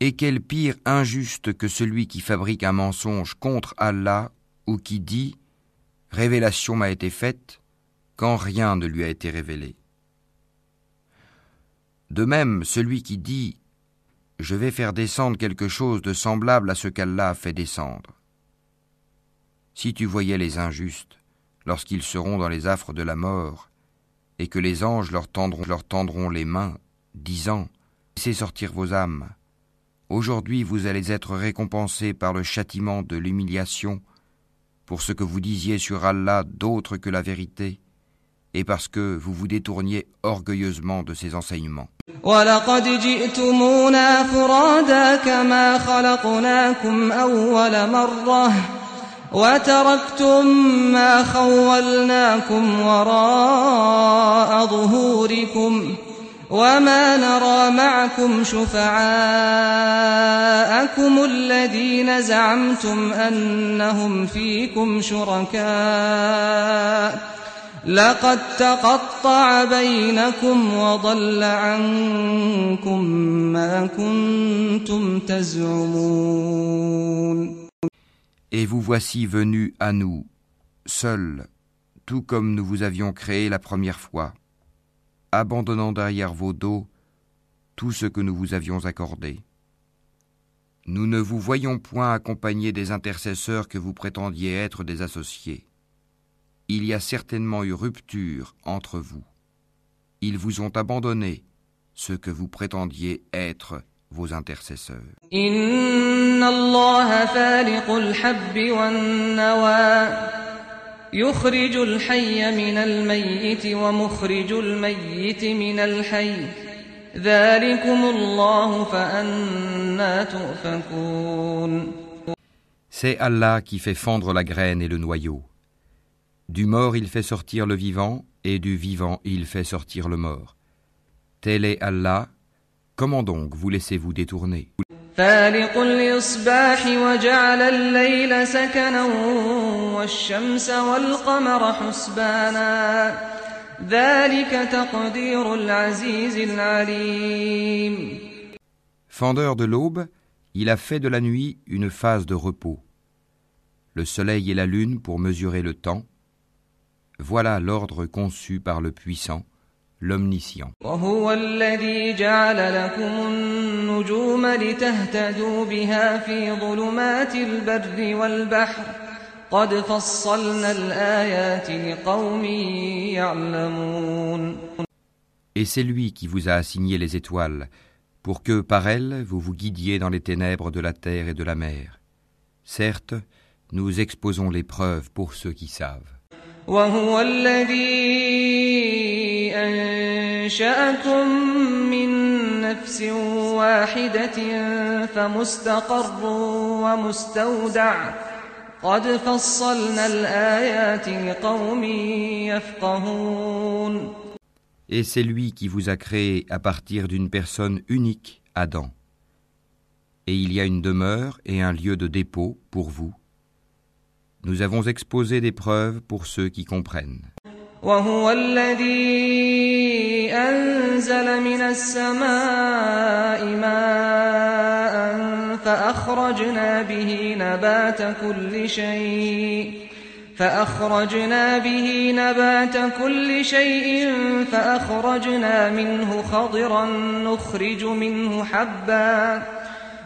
Et quel pire injuste que celui qui fabrique un mensonge contre Allah ou qui dit Révélation m'a été faite quand rien ne lui a été révélé. De même, celui qui dit Je vais faire descendre quelque chose de semblable à ce qu'Allah a fait descendre. Si tu voyais les injustes, lorsqu'ils seront dans les affres de la mort, et que les anges leur tendront, leur tendront les mains, disant Laissez sortir vos âmes. Aujourd'hui vous allez être récompensés par le châtiment de l'humiliation pour ce que vous disiez sur Allah d'autre que la vérité, et parce que vous vous détourniez orgueilleusement de ses enseignements. وما نرى معكم شفعاءكم الذين زعمتم أنهم فيكم شركاء لقد تقطع بينكم وضل عنكم ما كنتم تزعمون Et vous voici venus à nous, seuls, tout comme nous vous avions créé la première fois. Abandonnant derrière vos dos tout ce que nous vous avions accordé. Nous ne vous voyons point accompagner des intercesseurs que vous prétendiez être des associés. Il y a certainement eu rupture entre vous. Ils vous ont abandonné ce que vous prétendiez être vos intercesseurs. يخرج الحي من الميت ومخرج الميت من الحي ذلكم الله فأنا تؤفكون C'est Allah qui fait fondre la graine et le noyau. Du mort il fait sortir le vivant, et du vivant il fait sortir le mort. Tel est Allah, comment donc vous laissez-vous détourner فالق الإصباح وجعل الليل سكنا والشمس والقمر حسبانا ذلك تقدير العزيز العليم Fendeur de l'aube, il a fait de la nuit une phase de repos. Le soleil et la lune pour mesurer le temps. Voilà l'ordre conçu par le puissant, l'omniscient. Et c'est lui qui vous a assigné les étoiles, pour que par elles vous vous guidiez dans les ténèbres de la terre et de la mer. Certes, nous exposons les preuves pour ceux qui savent. أنشأكم من نفس واحدة فمستقر ومستودع قد فصلنا الآيات لقوم يفقهون Et c'est lui qui vous a créé à partir d'une personne unique, Adam. Et il y a une demeure et un lieu de dépôt pour vous. Nous avons exposé des preuves pour ceux qui comprennent. وهو الذي أنزل من السماء ماء فأخرجنا به نبات كل شيء فأخرجنا به نبات كل شيء فأخرجنا منه خضرا نخرج منه حبا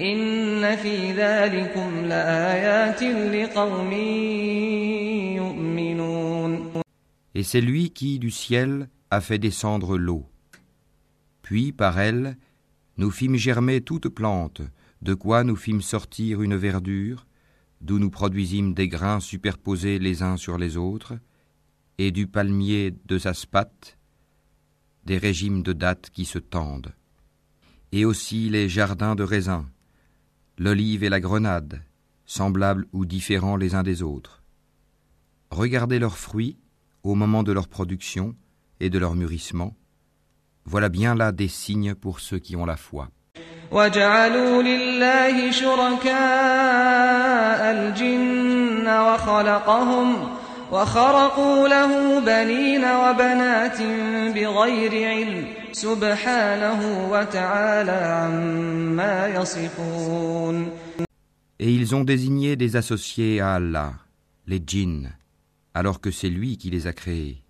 إن في ذلكم لآيات لقوم يؤمنون Et c'est lui qui, du ciel, a fait descendre l'eau. Puis, par elle, nous fîmes germer toute plante, de quoi nous fîmes sortir une verdure, d'où nous produisîmes des grains superposés les uns sur les autres, et du palmier de spate, des régimes de dattes qui se tendent, et aussi les jardins de raisins, l'olive et la grenade, semblables ou différents les uns des autres. Regardez leurs fruits au moment de leur production et de leur mûrissement. Voilà bien là des signes pour ceux qui ont la foi. وجعلوا لله شركاء الجن وخلقهم وخرقوا له بنين وبنات بغير علم سبحانه وتعالى عما يصفون Et ils ont désigné des associés à Allah, les djinns, alors que c'est lui qui les a créés.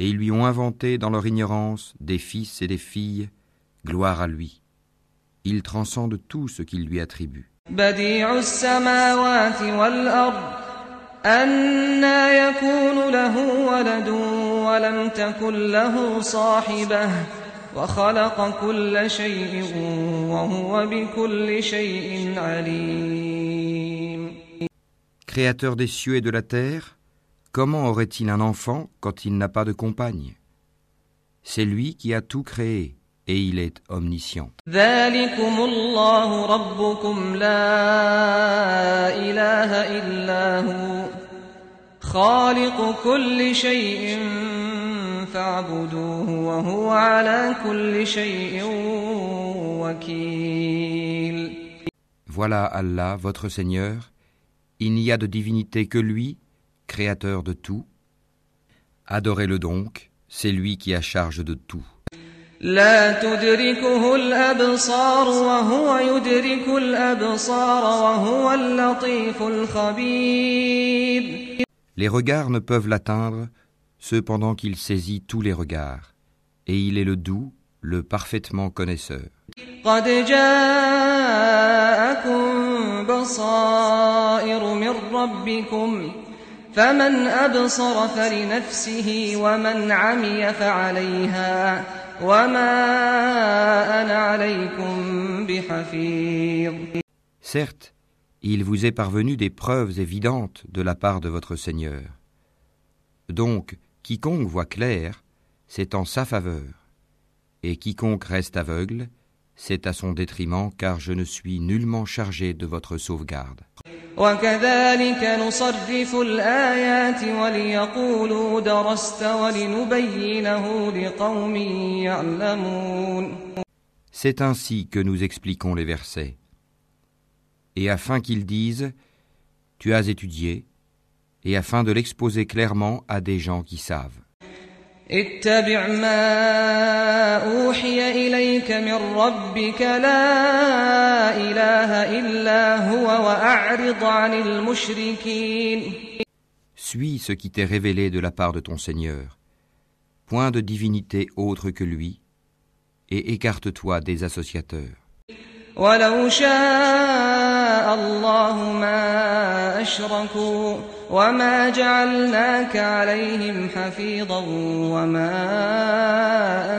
Et ils lui ont inventé dans leur ignorance des fils et des filles, gloire à lui. Il transcende tout ce qu'il lui attribue. بديع السماوات والأرض أنا يكون له ولد ولم تكن له صاحبة وخلق كل شيء وهو بكل شيء عليم Créateur des cieux et de la terre, comment aurait-il un enfant quand il n'a pas de compagne C'est lui qui a tout créé et il est omniscient. Voilà Allah, votre Seigneur, il n'y a de divinité que lui, créateur de tout. Adorez-le donc, c'est lui qui a charge de tout. لا تدركه الأبصار وهو يدرك الأبصار وهو اللطيف الخبير Les regards ne peuvent l'atteindre, cependant qu'il saisit tous les regards, et il est le doux, le parfaitement connaisseur. قد جاءكم بصائر من ربكم فمن أبصر فلنفسه ومن عمي فعليها Certes, il vous est parvenu des preuves évidentes de la part de votre Seigneur. Donc, quiconque voit clair, c'est en sa faveur, et quiconque reste aveugle, c'est à son détriment car je ne suis nullement chargé de votre sauvegarde. C'est ainsi que nous expliquons les versets. Et afin qu'ils disent, Tu as étudié, et afin de l'exposer clairement à des gens qui savent. اتبع ما أوحي إليك من ربك لا إله إلا هو وأعرض عن المشركين Suis ce qui t'est révélé de la part de ton Seigneur. Point de divinité autre que lui, et écarte-toi des associateurs. ولو شاء الله ما أشركوا وما جعلناك عليهم حفيظا وما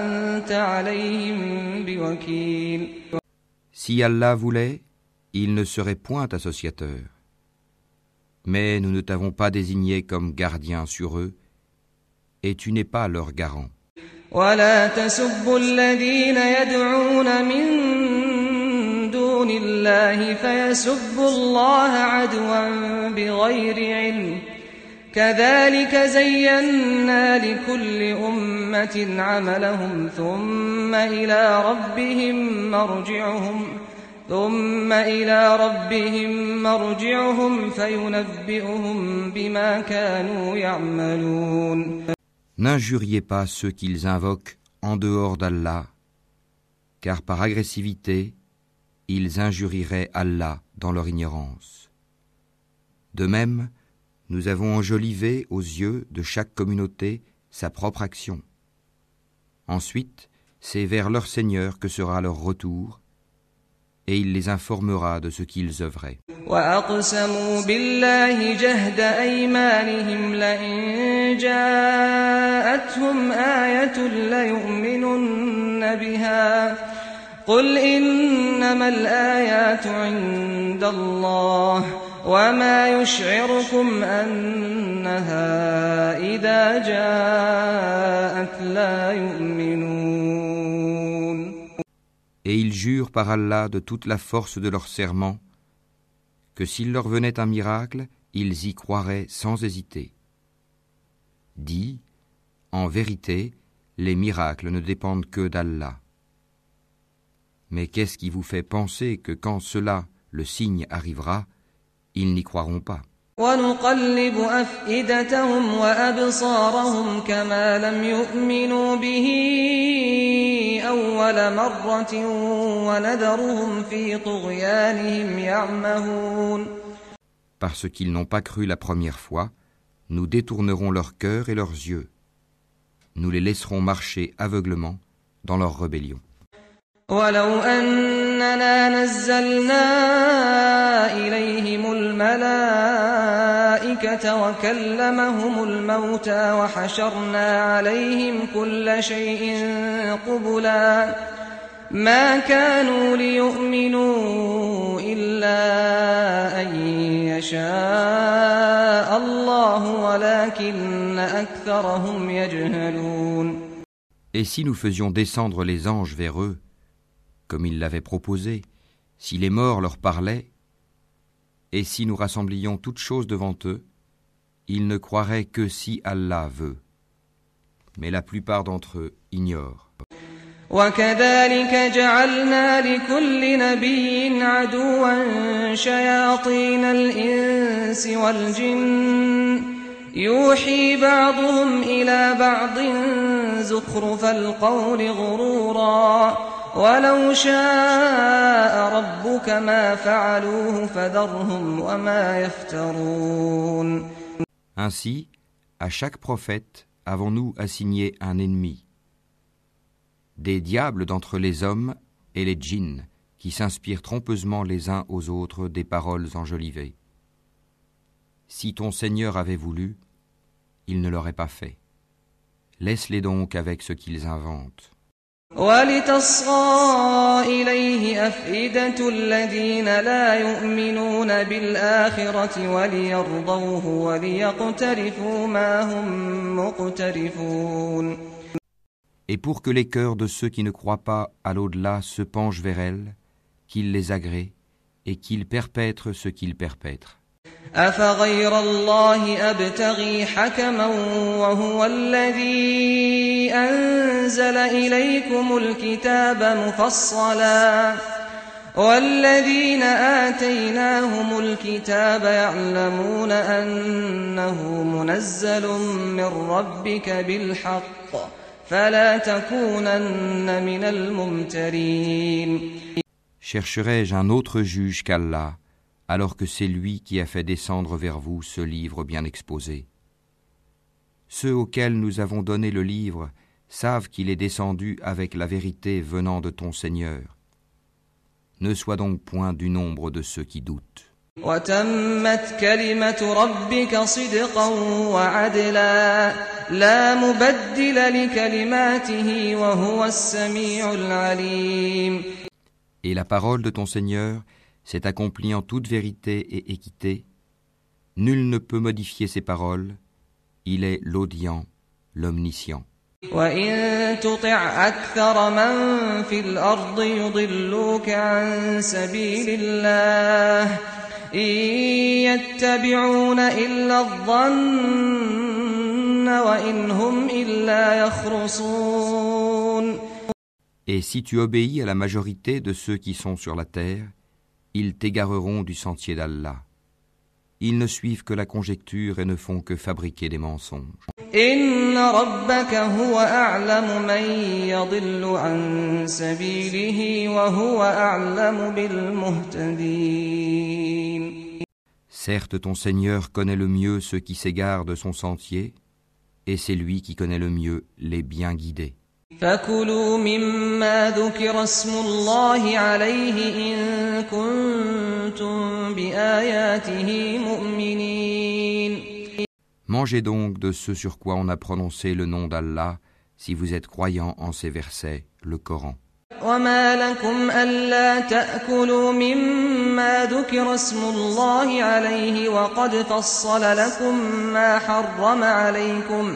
أنت عليهم بوكيل Si Allah voulait, il ne serait point associateur. Mais nous ne t'avons pas désigné comme gardien sur eux, et tu n'es pas leur garant. ولا تسبوا الذين يدعون من دون الله فيسبوا الله عدوا بغير علم. كذلك زينا لكل أمة عملهم ثم إلى ربهم مرجعهم ثم إلى ربهم مرجعهم فينبئهم بما كانوا يعملون. N'injuriez pas ceux qu'ils invoquent en dehors d'Allah, car par agressivité, ils injurieraient Allah dans leur ignorance. De même, nous avons enjolivé aux yeux de chaque communauté sa propre action. Ensuite, c'est vers leur Seigneur que sera leur retour, et il les informera de ce qu'ils œuvraient. وأقسموا بالله جهد أيمانهم لئن جاءتهم آية ليؤمنن بها قل إنما الآيات عند الله وما يشعركم أنها إذا جاءت لا يؤمنون Et ils jurent par Allah de toute la force de leur serment que s'il leur venait un miracle, ils y croiraient sans hésiter. Dis, en vérité, les miracles ne dépendent que d'Allah. Mais qu'est-ce qui vous fait penser que quand cela, le signe, arrivera, ils n'y croiront pas ونقلب أفئدتهم وأبصارهم كما لم يؤمنوا به أول مرة ونذرهم في طغيانهم يعمهون Parce qu'ils n'ont pas cru la première fois, nous détournerons leur cœur et leurs yeux. Nous les laisserons marcher aveuglement dans leur rébellion. ولو أننا نزلنا إليهم الملائكة وكلمهم الموتى وحشرنا عليهم كل شيء قبلا ما كانوا ليؤمنوا إلا أن يشاء الله ولكن أكثرهم يجهلون. Et si nous faisions descendre les anges vers eux, comme il l'avait proposé, si les morts leur parlaient, et si nous rassemblions toutes choses devant eux, ils ne croiraient que si Allah veut. Mais la plupart d'entre eux ignorent. وكذلك جعلنا لكل نبي عدوا شياطين الإنس والجن يوحي بعضهم إلى بعض زخرف القول غرورا ولو شاء ربك ما فعلوه فذرهم وما يفترون Ainsi, à chaque prophète avons-nous assigné un ennemi, des diables d'entre les hommes et les djinns qui s'inspirent trompeusement les uns aux autres des paroles enjolivées. Si ton Seigneur avait voulu, il ne l'aurait pas fait. Laisse-les donc avec ce qu'ils inventent. ولتصغى إليه أفئدة الذين لا يؤمنون بالآخرة وليرضوه وليقترفوا ما هم مقترفون Et pour que les cœurs de ceux qui ne croient pas à l'au-delà se penchent vers elle, qu'ils les agréent et qu'ils perpètrent ce qu'ils perpètrent. أفغير الله أبتغي حكما وهو الذي أنزل إليكم الكتاب مفصلا. والذين آتيناهم الكتاب يعلمون أنه منزل من ربك بالحق فلا تكونن من الممترين. Chercherai-je un autre juge qu'Allah, alors que c'est lui qui a fait descendre vers vous ce livre bien exposé Ceux auxquels nous avons donné le livre savent qu'il est descendu avec la vérité venant de ton Seigneur. Ne sois donc point du nombre de ceux qui doutent. وتمت كلمة ربك صدقا وعدلا لا مبدل لكلماته وهو السميع العليم Et la parole de ton Seigneur s'est accompli en toute vérité et équité. Nul ne peut modifier ses paroles. Il est l'audient, l'omniscient. Et si tu obéis à la majorité de ceux qui sont sur la terre, ils t'égareront du sentier d'Allah. Ils ne suivent que la conjecture et ne font que fabriquer des mensonges. Certes, ton Seigneur connaît le mieux ceux qui s'égarent de son sentier, et c'est lui qui connaît le mieux les bien guidés. فكلوا مما ذكر اسم الله عليه إن كنتم بآياته مؤمنين Mangez donc de ce sur quoi on a prononcé le nom d'Allah, si vous êtes croyants en ces versets, le Coran. وما لكم ألا تأكلوا مما ذكر اسم الله عليه وقد فصل لكم ما حرم عليكم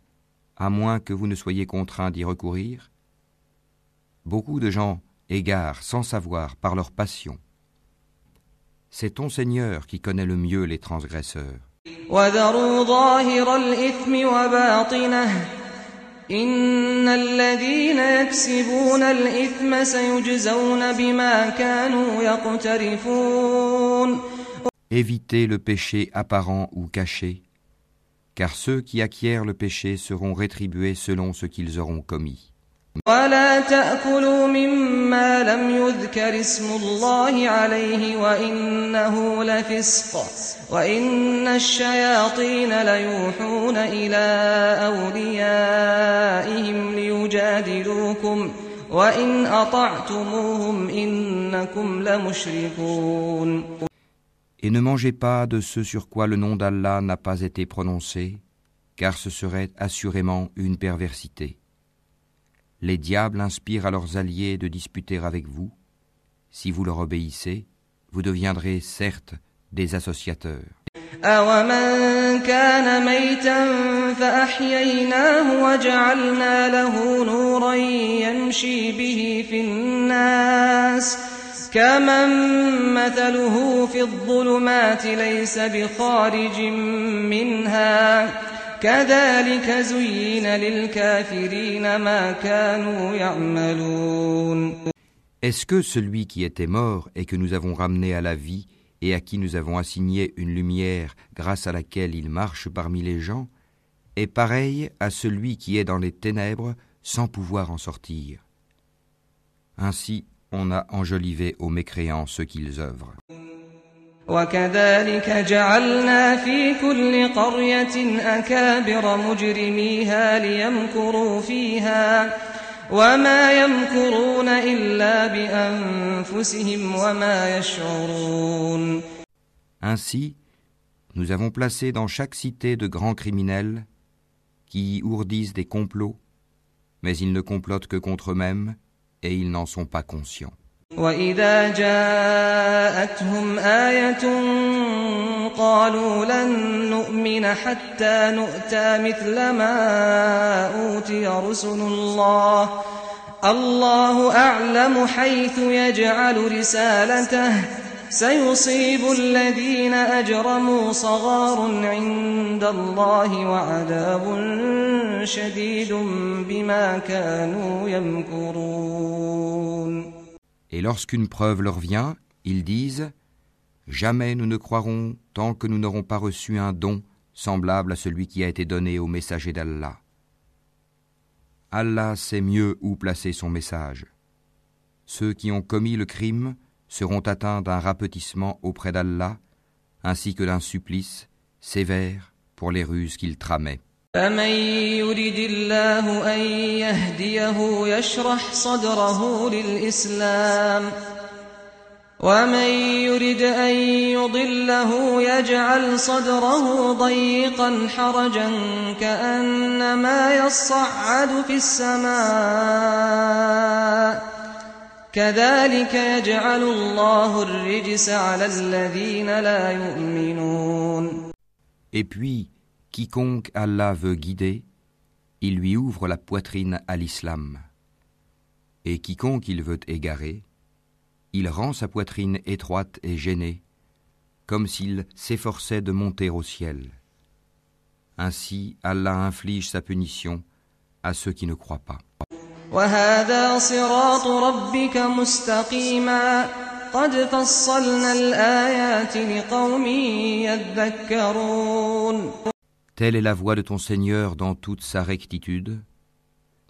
à moins que vous ne soyez contraint d'y recourir Beaucoup de gens égarent sans savoir par leur passion. C'est ton Seigneur qui connaît le mieux les transgresseurs. Évitez le péché apparent ou caché. car ceux qui acquièrent le péché seront rétribués selon ce qu'ils auront commis. ولا تأكلوا مما لم يذكر اسم الله عليه وإنه لفسق وإن الشياطين ليوحون إلى أوليائهم ليجادلوكم وإن أطعتموهم إنكم لمشركون Et ne mangez pas de ce sur quoi le nom d'Allah n'a pas été prononcé, car ce serait assurément une perversité. Les diables inspirent à leurs alliés de disputer avec vous. Si vous leur obéissez, vous deviendrez certes des associateurs. أومن كان ميتا فأحييناه وجعلنا له نورا يمشي به في الناس كمن مثله في الظلمات ليس بخارج منها كذلك زين للكافرين ما كانوا يعملون Est-ce que celui qui était mort et que nous avons ramené à la vie et à qui nous avons assigné une lumière grâce à laquelle il marche parmi les gens est pareil à celui qui est dans les ténèbres sans pouvoir en sortir Ainsi, on a enjolivé aux mécréants ce qu'ils œuvrent. وكذلك جعلنا في كل قرية أكابر مجرميها ليمكروا فيها وما يمكرون إلا بأنفسهم وما يشعرون Ainsi, nous avons placé dans chaque cité de grands criminels qui y ourdissent des complots, mais ils ne complotent que contre eux-mêmes et ils n'en sont pas conscients. وإذا جاءتهم آية قالوا لن نؤمن حتى نؤتى مثل ما أوتي رسل الله الله أعلم حيث يجعل رسالته سيصيب الذين أجرموا صغار عند الله وعذاب شديد بما كانوا يمكرون Et lorsqu'une preuve leur vient, ils disent Jamais nous ne croirons tant que nous n'aurons pas reçu un don semblable à celui qui a été donné au messager d'Allah. Allah sait mieux où placer son message. Ceux qui ont commis le crime seront atteints d'un rapetissement auprès d'Allah, ainsi que d'un supplice sévère pour les ruses qu'ils tramaient. فمن يرد الله أن يهديه يشرح صدره للإسلام ومن يرد أن يضله يجعل صدره ضيقا حرجا كأنما يصعد في السماء كذلك يجعل الله الرجس على الذين لا يؤمنون Et puis, quiconque Allah veut guider, il lui ouvre la poitrine à l'islam. Et quiconque il veut égarer, il rend sa poitrine étroite et gênée, comme s'il s'efforçait de monter au ciel. Ainsi, Allah inflige sa punition à ceux qui ne croient pas. وهذا صراط ربك مستقيما قد فصلنا الآيات لقوم يذكرون Telle est la voie de ton Seigneur dans toute sa rectitude.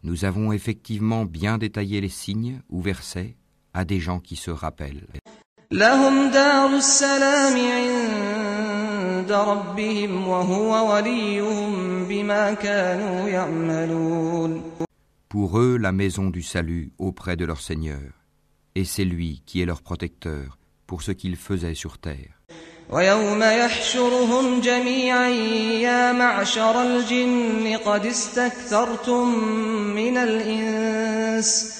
Nous avons effectivement bien détaillé les signes ou versets à des gens qui se rappellent. لهم دار السلام عند ربهم وهو وليهم بما كانوا يعملون Pour eux, la maison du salut auprès de leur Seigneur, et c'est lui qui est leur protecteur pour ce qu'ils faisaient sur terre. ويوم يحشرهم جميعا يا معشر الجن قد استكثرتم من الإنس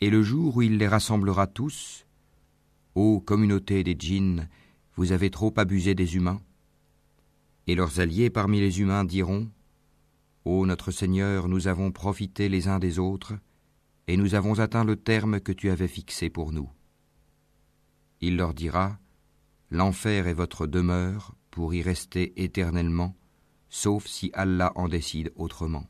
Et le jour où il les rassemblera tous, ô communauté des djinns, vous avez trop abusé des humains Et leurs alliés parmi les humains diront Ô notre Seigneur, nous avons profité les uns des autres, et nous avons atteint le terme que tu avais fixé pour nous. Il leur dira L'enfer est votre demeure pour y rester éternellement, sauf si Allah en décide autrement.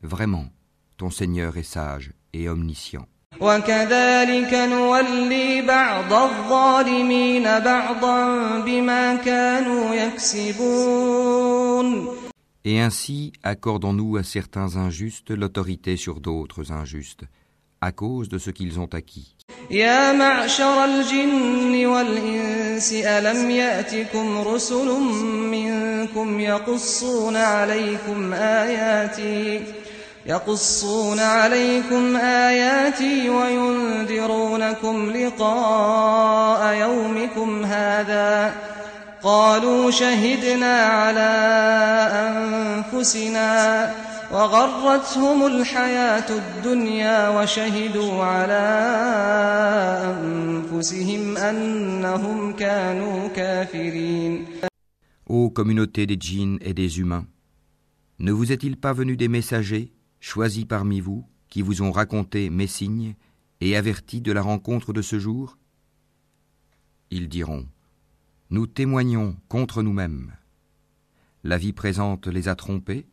Vraiment, ton Seigneur est sage et omniscient. وكذلك نولي بعض الظالمين بعضا بما كانوا يكسبون Et ainsi accordons-nous à certains injustes l'autorité sur d'autres injustes, à cause de ce qu'ils ont acquis. يا معشر الجن والإنس ألم يأتكم رسل منكم يقصون عليكم آياتي يقصون عليكم آياتي وينذرونكم لقاء يومكم هذا قالوا شهدنا على أنفسنا وغرتهم الحياة الدنيا وشهدوا على أنفسهم أنهم كانوا كافرين. Ô communauté des djinns et des humains, ne vous est-il pas venu des messagers, choisis parmi vous, qui vous ont raconté mes signes et avertis de la rencontre de ce jour Ils diront Nous témoignons contre nous-mêmes. La vie présente les a trompés,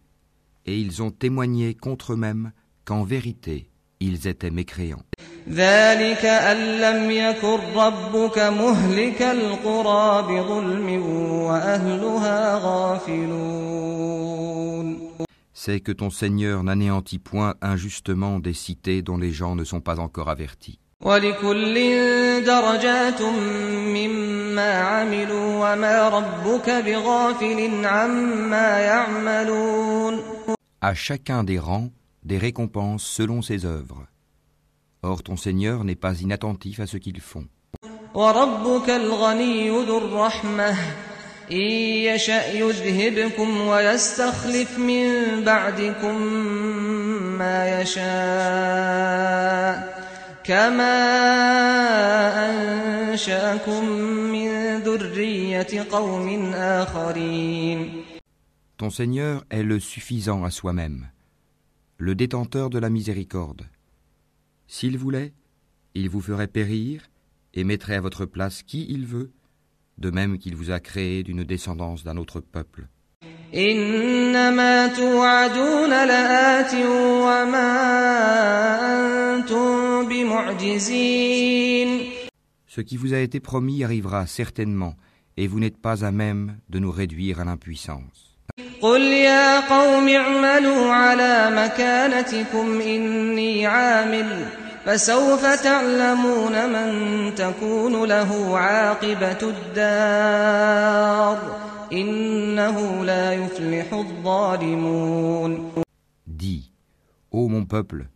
et ils ont témoigné contre eux-mêmes qu'en vérité ils étaient mécréants. ذلك أن لم يكن ربك مهلك القرى بظلم وأهلها غافلون c'est que ton Seigneur n'anéantit point injustement des cités dont les gens ne sont pas encore avertis. À chacun des rangs, des récompenses selon ses œuvres. Or ton Seigneur n'est pas inattentif à ce qu'ils font. وربك الغني ذو الرحمة إن يشأ يذهبكم ويستخلف من بعدكم ما يشاء كما أنشأكم من ذرية قوم آخرين Ton Seigneur est le suffisant à soi-même, le détenteur de la miséricorde. S'il voulait, il vous ferait périr et mettrait à votre place qui il veut, de même qu'il vous a créé d'une descendance d'un autre peuple. إنما توعدون لآت وما أنتم بمعجزين Ce qui vous a été promis arrivera certainement, et vous n'êtes pas à même de nous réduire à l'impuissance. قل يا قوم اعملوا على مكانتكم إني عامل فسوف تعلمون من تكون له عاقبة الدار إنه لا يفلح الظالمون Dis, ô mon peuple,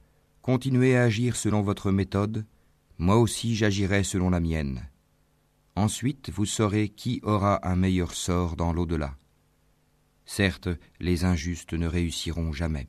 continuez à agir selon votre méthode, moi aussi j'agirai selon la mienne. Ensuite vous saurez qui aura un meilleur sort dans l'au-delà. Certes, les injustes ne réussiront jamais.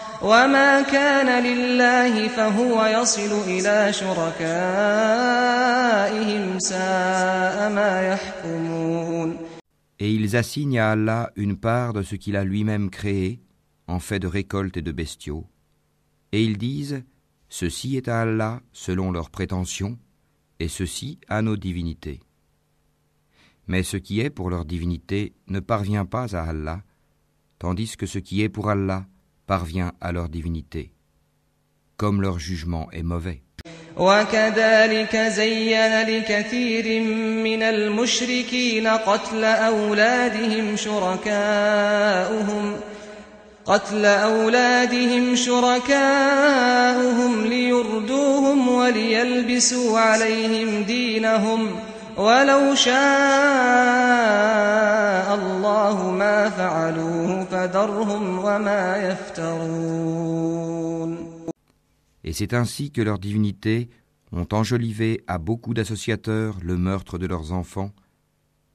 وما كان لله فهو يصل إلى شركائهم ساء ما يحكمون Et ils assignent à Allah une part de ce qu'il a lui-même créé, en fait de récoltes et de bestiaux. Et ils disent, Ceci est à Allah selon leurs prétentions, et ceci à nos divinités. Mais ce qui est pour leur divinité ne parvient pas à Allah, tandis que ce qui est pour Allah parvient à leur divinité, comme leur jugement est mauvais. وكذلك زين لكثير من المشركين قتل أولادهم شركاؤهم قتل أولادهم شركاؤهم ليردوهم وليلبسوا عليهم دينهم ولو شاء الله ما فعلوه فذرهم وما يفترون Et c'est ainsi que leurs divinités ont enjolivé à beaucoup d'associateurs le meurtre de leurs enfants,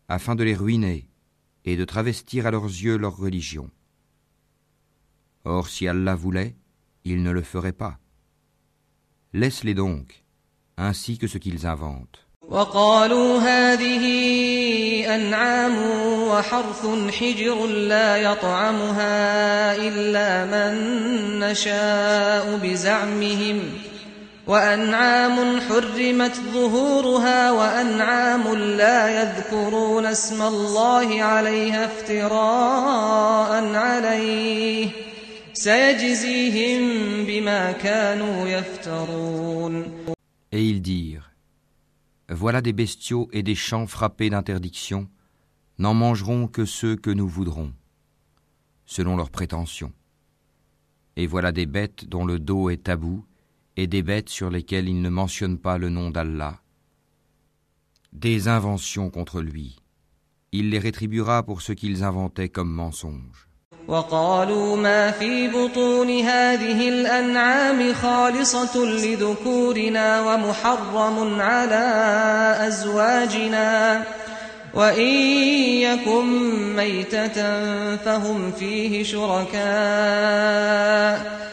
afin de les ruiner et de travestir à leurs yeux leur religion. Or, si Allah voulait, il ne le ferait pas. Laisse-les donc, ainsi que ce qu'ils inventent. وقالوا هذه أنعام وحرث حجر لا يطعمها إلا من نشاء بزعمهم وأنعام حرمت ظهورها وأنعام لا يذكرون اسم الله عليها افتراء عليه سيجزيهم بما كانوا يفترون. Ils dirent Voilà des bestiaux et des champs frappés d'interdiction, n'en mangeront que ceux que nous voudrons, selon leurs prétentions. Et voilà des bêtes dont le dos est tabou, et des bêtes sur lesquelles ils ne mentionnent pas le nom d'Allah. Des inventions contre lui. Il les rétribuera pour ce qu'ils inventaient comme mensonges. وقالوا ما في بطون هذه الأنعام خالصة لذكورنا ومحرم على أزواجنا. وإن يكن ميتة فهم فيه شركاء.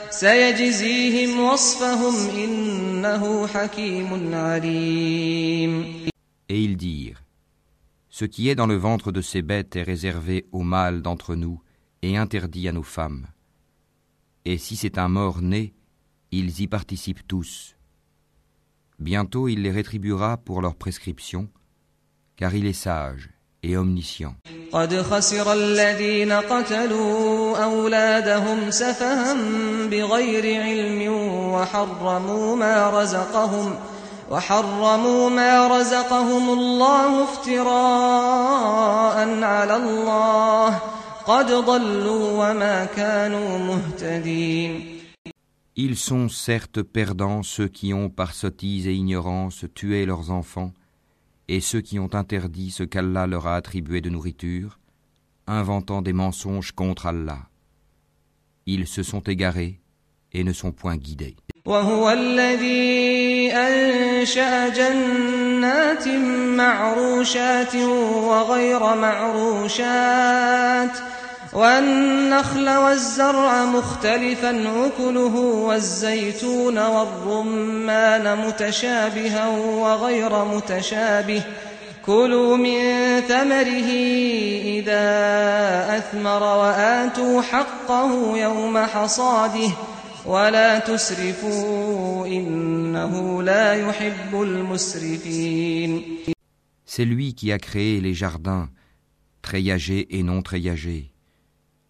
سيجزيهم وصفهم إنه حكيم عليم. Et ils dirent Ce qui est dans le ventre de ces bêtes est réservé aux mâles d'entre nous. et interdit à nos femmes. Et si c'est un mort-né, ils y participent tous. Bientôt il les rétribuera pour leur prescription, car il est sage et omniscient. قد خسر الذين قتلوا أولادهم سفها بغير علم وحرموا ما رزقهم وحرموا ما رزقهم الله افتراء على الله قد ضلوا وما كانوا مهتدين Ils sont certes perdants ceux qui ont par sottise et ignorance tué leurs enfants, et ceux qui ont interdit ce qu'Allah leur a attribué de nourriture, inventant des mensonges contre Allah. Ils se sont égarés et ne sont point guidés. وهو الذي أنشأ جنات معروشات وغير معروشات والنخل والزرع مختلفا أكله والزيتون والرمان متشابها وغير متشابه. كلوا من ثمره إذا أثمر وآتوا حقه يوم حصاده. ولا تسرفوا إنه لا يحب المسرفين. C'est lui qui a créé les jardins, treillagés et non treillagés,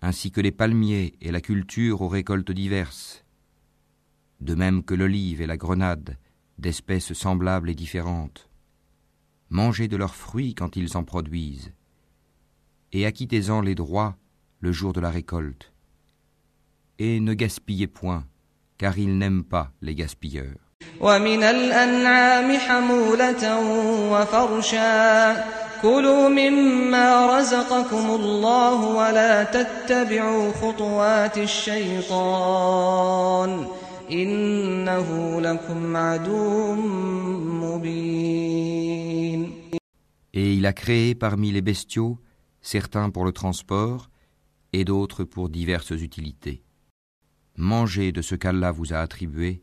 ainsi que les palmiers et la culture aux récoltes diverses, de même que l'olive et la grenade, d'espèces semblables et différentes. Mangez de leurs fruits quand ils en produisent, et acquittez-en les droits le jour de la récolte. Et ne gaspillez point, car il n'aime pas les gaspilleurs. ومن الأنعام حمولة وفرشا كلوا مما رزقكم الله ولا تتبعوا خطوات الشيطان إنه لكم عدو مبين Et il a créé parmi les bestiaux certains pour le transport et d'autres pour diverses utilités. Mangez de ce qu'Allah vous a attribué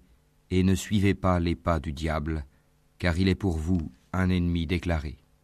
et ne suivez pas les pas du diable, car il est pour vous un ennemi déclaré.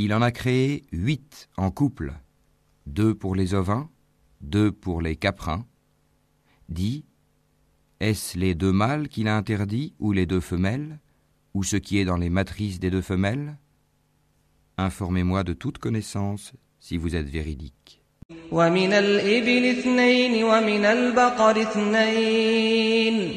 Il en a créé huit en couple, deux pour les ovins, deux pour les caprins. Dit, est-ce les deux mâles qu'il a interdits ou les deux femelles, ou ce qui est dans les matrices des deux femelles Informez-moi de toute connaissance si vous êtes véridique. ومن الإبل اثنين ومن البقر اثنين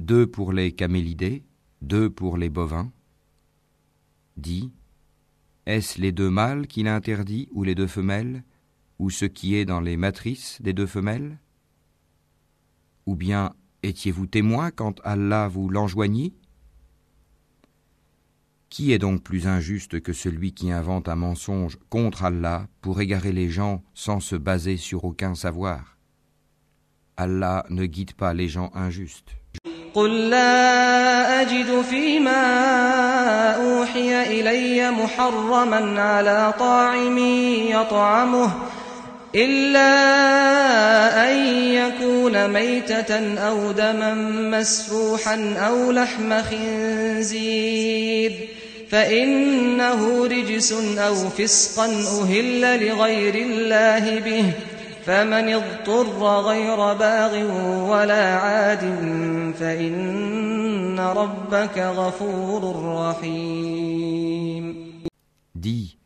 Deux pour les camélidés, deux pour les bovins. Dit Est-ce les deux mâles qu'il interdit ou les deux femelles Ou ce qui est dans les matrices des deux femelles? Ou bien étiez-vous témoin quand Allah vous l'enjoignit? Qui est donc plus injuste que celui qui invente un mensonge contre Allah pour égarer les gens sans se baser sur aucun savoir Allah ne guide pas les gens injustes. قل لا أجد فيما أوحي إلي محرما على طاعم يطعمه إلا أن يكون ميتة أو دما مسفوحا أو لحم خنزير فإنه رجس أو فسقا أهل لغير الله به فمن اضطر غير باغ ولا عاد فإن ربك غفور رحيم Dis,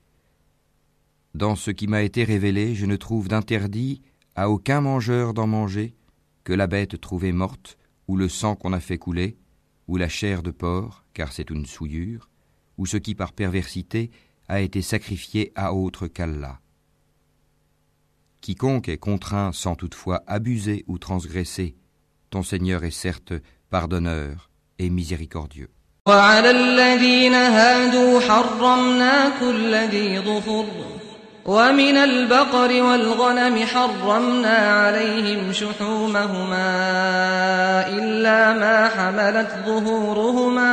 dans ce qui m'a été révélé, je ne trouve d'interdit à aucun mangeur d'en manger que la bête trouvée morte, ou le sang qu'on a fait couler, ou la chair de porc, car c'est une souillure, ou ce qui par perversité a été sacrifié à autre qu'Allah. Quiconque est contraint sans toutefois abuser ou transgresser, ton Seigneur est certes pardonneur et miséricordieux. ومن البقر والغنم حرمنا عليهم شحومهما إلا ما حملت ظهورهما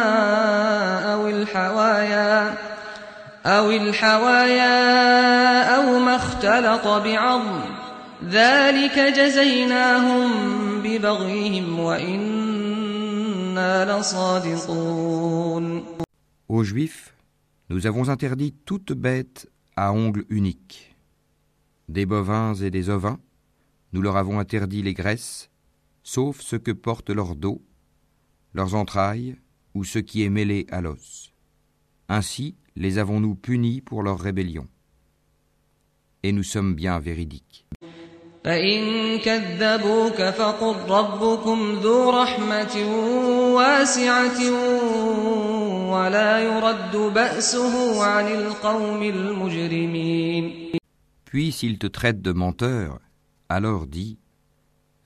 أو الحوايا أو الحوايا أو ما اختلط بعظم. ذلك جزيناهم ببغيهم وإنا لصادقون. Aux Juifs, nous avons interdit toute bête à ongles uniques. Des bovins et des ovins, nous leur avons interdit les graisses, sauf ce que porte leur dos, leurs entrailles ou ce qui est mêlé à l'os. Ainsi les avons-nous punis pour leur rébellion. Et nous sommes bien véridiques. فإن كذبوك فقل ربكم ذو رحمة واسعة ولا يرد بأسه عن القوم المجرمين Puis s'ils te traitent de menteur, alors dis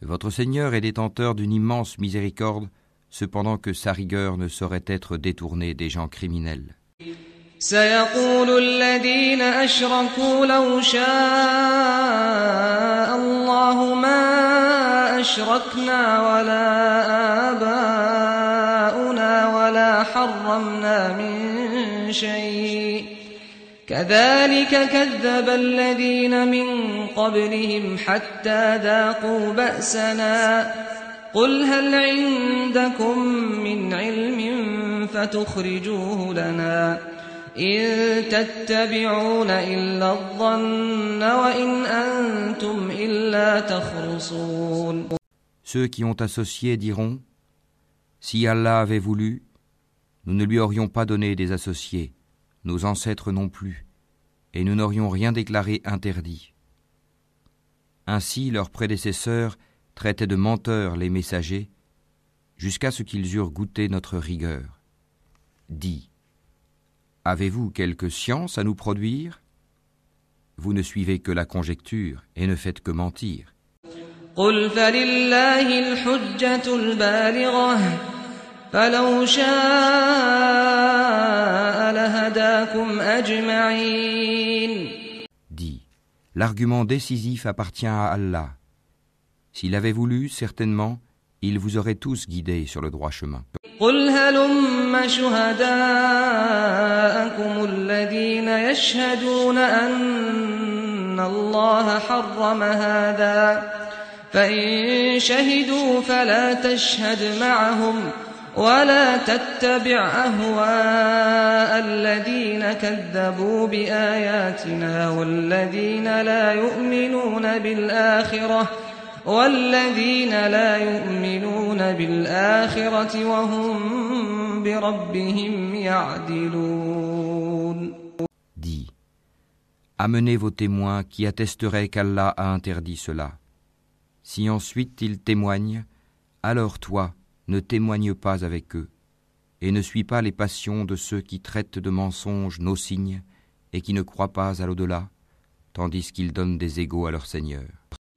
Votre Seigneur est détenteur d'une immense miséricorde, cependant que sa rigueur ne saurait être détournée des gens criminels. سيقول الذين أشركوا لو شاء الله ما أشركنا ولا آباؤنا ولا حرمنا من شيء. كذلك كذب الذين من قبلهم حتى ذاقوا بأسنا. قل هل عندكم من علم فتخرجوه لنا؟ إن تتبعون إلا الظن وإن أنتم إلا تخرصون Ceux qui ont associé diront Si Allah avait voulu, nous ne lui aurions pas donné des associés, nos ancêtres non plus, et nous n'aurions rien déclaré interdit. Ainsi leurs prédécesseurs traitaient de menteurs les messagers, jusqu'à ce qu'ils eurent goûté notre rigueur. Dis, avez-vous quelque science à nous produire Vous ne suivez que la conjecture et ne faites que mentir. قل فلله الحجة البالغة فلو شاء لهداكم أجمعين Dis, l'argument décisif appartient à Allah. S'il avait voulu, certainement, il vous aurait tous guidés sur le droit chemin. قل هلم شهداءكم الذين يشهدون أن الله حرم هذا فإن شهدوا فلا تشهد معهم ولا تتبع أهواء الذين كذبوا بآياتنا والذين لا يؤمنون بالآخرة والذين لا يؤمنون بالآخرة وهم بربهم يعدلون Dis, amenez vos témoins qui attesteraient qu'Allah a interdit cela. Si ensuite ils témoignent, alors toi, ne témoigne pas avec eux, et ne suis pas les passions de ceux qui traitent de mensonges nos signes et qui ne croient pas à l'au-delà, tandis qu'ils donnent des égaux à leur Seigneur.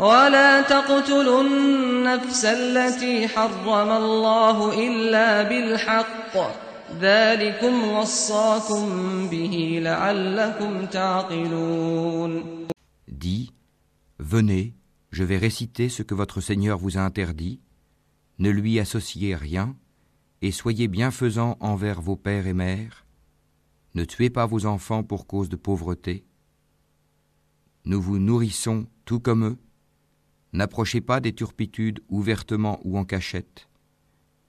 ولا تقتلوا النفس التي حرم الله إلا بالحق ذلكم وصاكم به لعلكم تعقلون Dis, venez, je vais réciter ce que votre Seigneur vous a interdit, ne lui associez rien, et soyez bienfaisants envers vos pères et mères, ne tuez pas vos enfants pour cause de pauvreté, nous vous nourrissons tout comme eux, n'approchez pas des turpitudes ouvertement ou en cachette,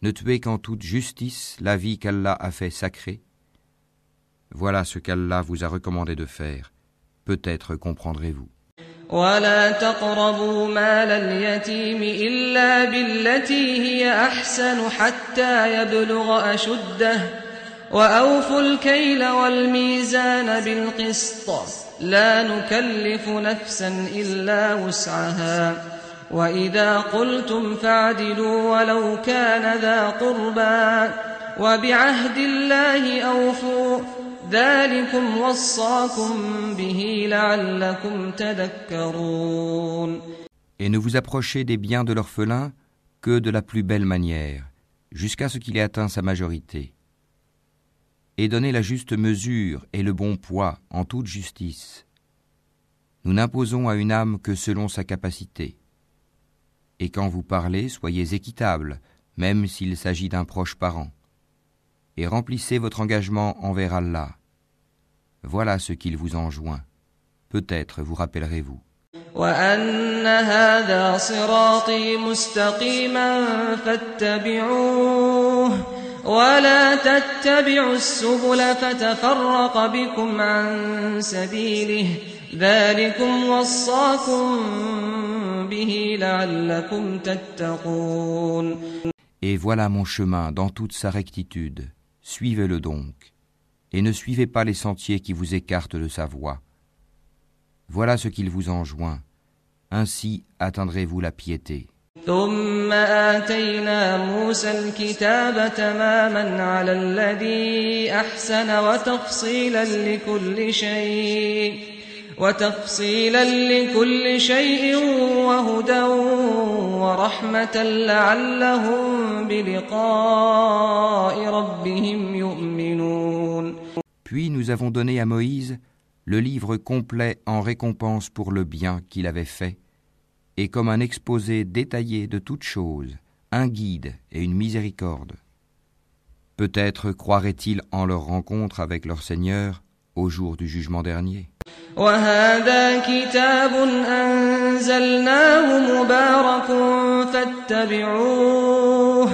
ne tuez qu'en toute justice la vie qu'Allah a fait sacrée. Voilà ce qu'Allah vous a recommandé de faire, peut-être comprendrez-vous. ولا تقربوا مال اليتيم إلا بالتي هي أحسن حتى يبلغ أشده وأوفوا الكيل والميزان بالقسط لا نكلف نفسا إلا وسعها وإذا قلتم فاعدلوا ولو كان ذا قربى وبعهد الله أوفوا ذلكم وصاكم به لعلكم تذكرون Et ne vous approchez des biens de l'orphelin que de la plus belle manière, jusqu'à ce qu'il ait atteint sa majorité. Et donnez la juste mesure et le bon poids en toute justice. Nous n'imposons à une âme que selon sa capacité. Et quand vous parlez, soyez équitable, même s'il s'agit d'un proche parent. Et remplissez votre engagement envers Allah. Voilà ce qu'il vous enjoint. Peut-être vous rappellerez-vous. وأن هذا صراطي مستقيما فاتبعوه ولا تتبعوا السبل فتفرق بكم عن سبيله ذلكم وصاكم به لعلكم تتقون Et voilà mon chemin dans toute sa rectitude. Suivez-le donc, et ne suivez pas les sentiers qui vous écartent de sa voie. Voilà ce qu'il vous enjoint. Ainsi atteindrez-vous la piété. ثم آتينا موسى الكتاب تماما على الذي أحسن وتفصيلا لكل شيء وتفصيلا لكل شيء وهدى ورحمة لعلهم بلقاء ربهم يؤمنون Puis nous avons donné à Moïse le livre complet en récompense pour le bien qu'il avait fait, et comme un exposé détaillé de toutes choses, un guide et une miséricorde. Peut-être croiraient-ils en leur rencontre avec leur Seigneur au jour du jugement dernier. وهذا كتاب أنزلناه مبارك فاتبعوه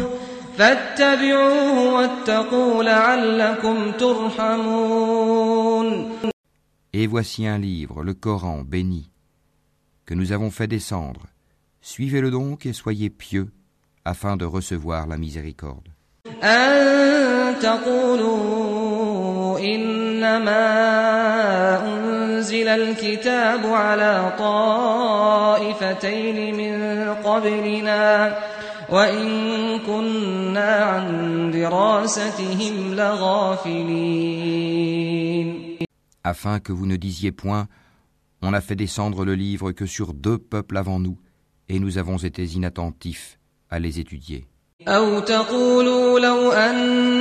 فاتبعوه واتقوا لعلكم ترحمون Et voici un livre, le Coran béni, que nous avons fait descendre. Suivez-le donc et soyez pieux, afin de recevoir la miséricorde. أن تقولوا إنما أنزل الكتاب على طائفتين من قبلنا وإن كنا عن دراستهم لغافلين Afin que vous ne disiez point, on a fait descendre le livre que sur deux peuples avant nous, et nous avons été inattentifs à les étudier. أو تقولوا لو أنا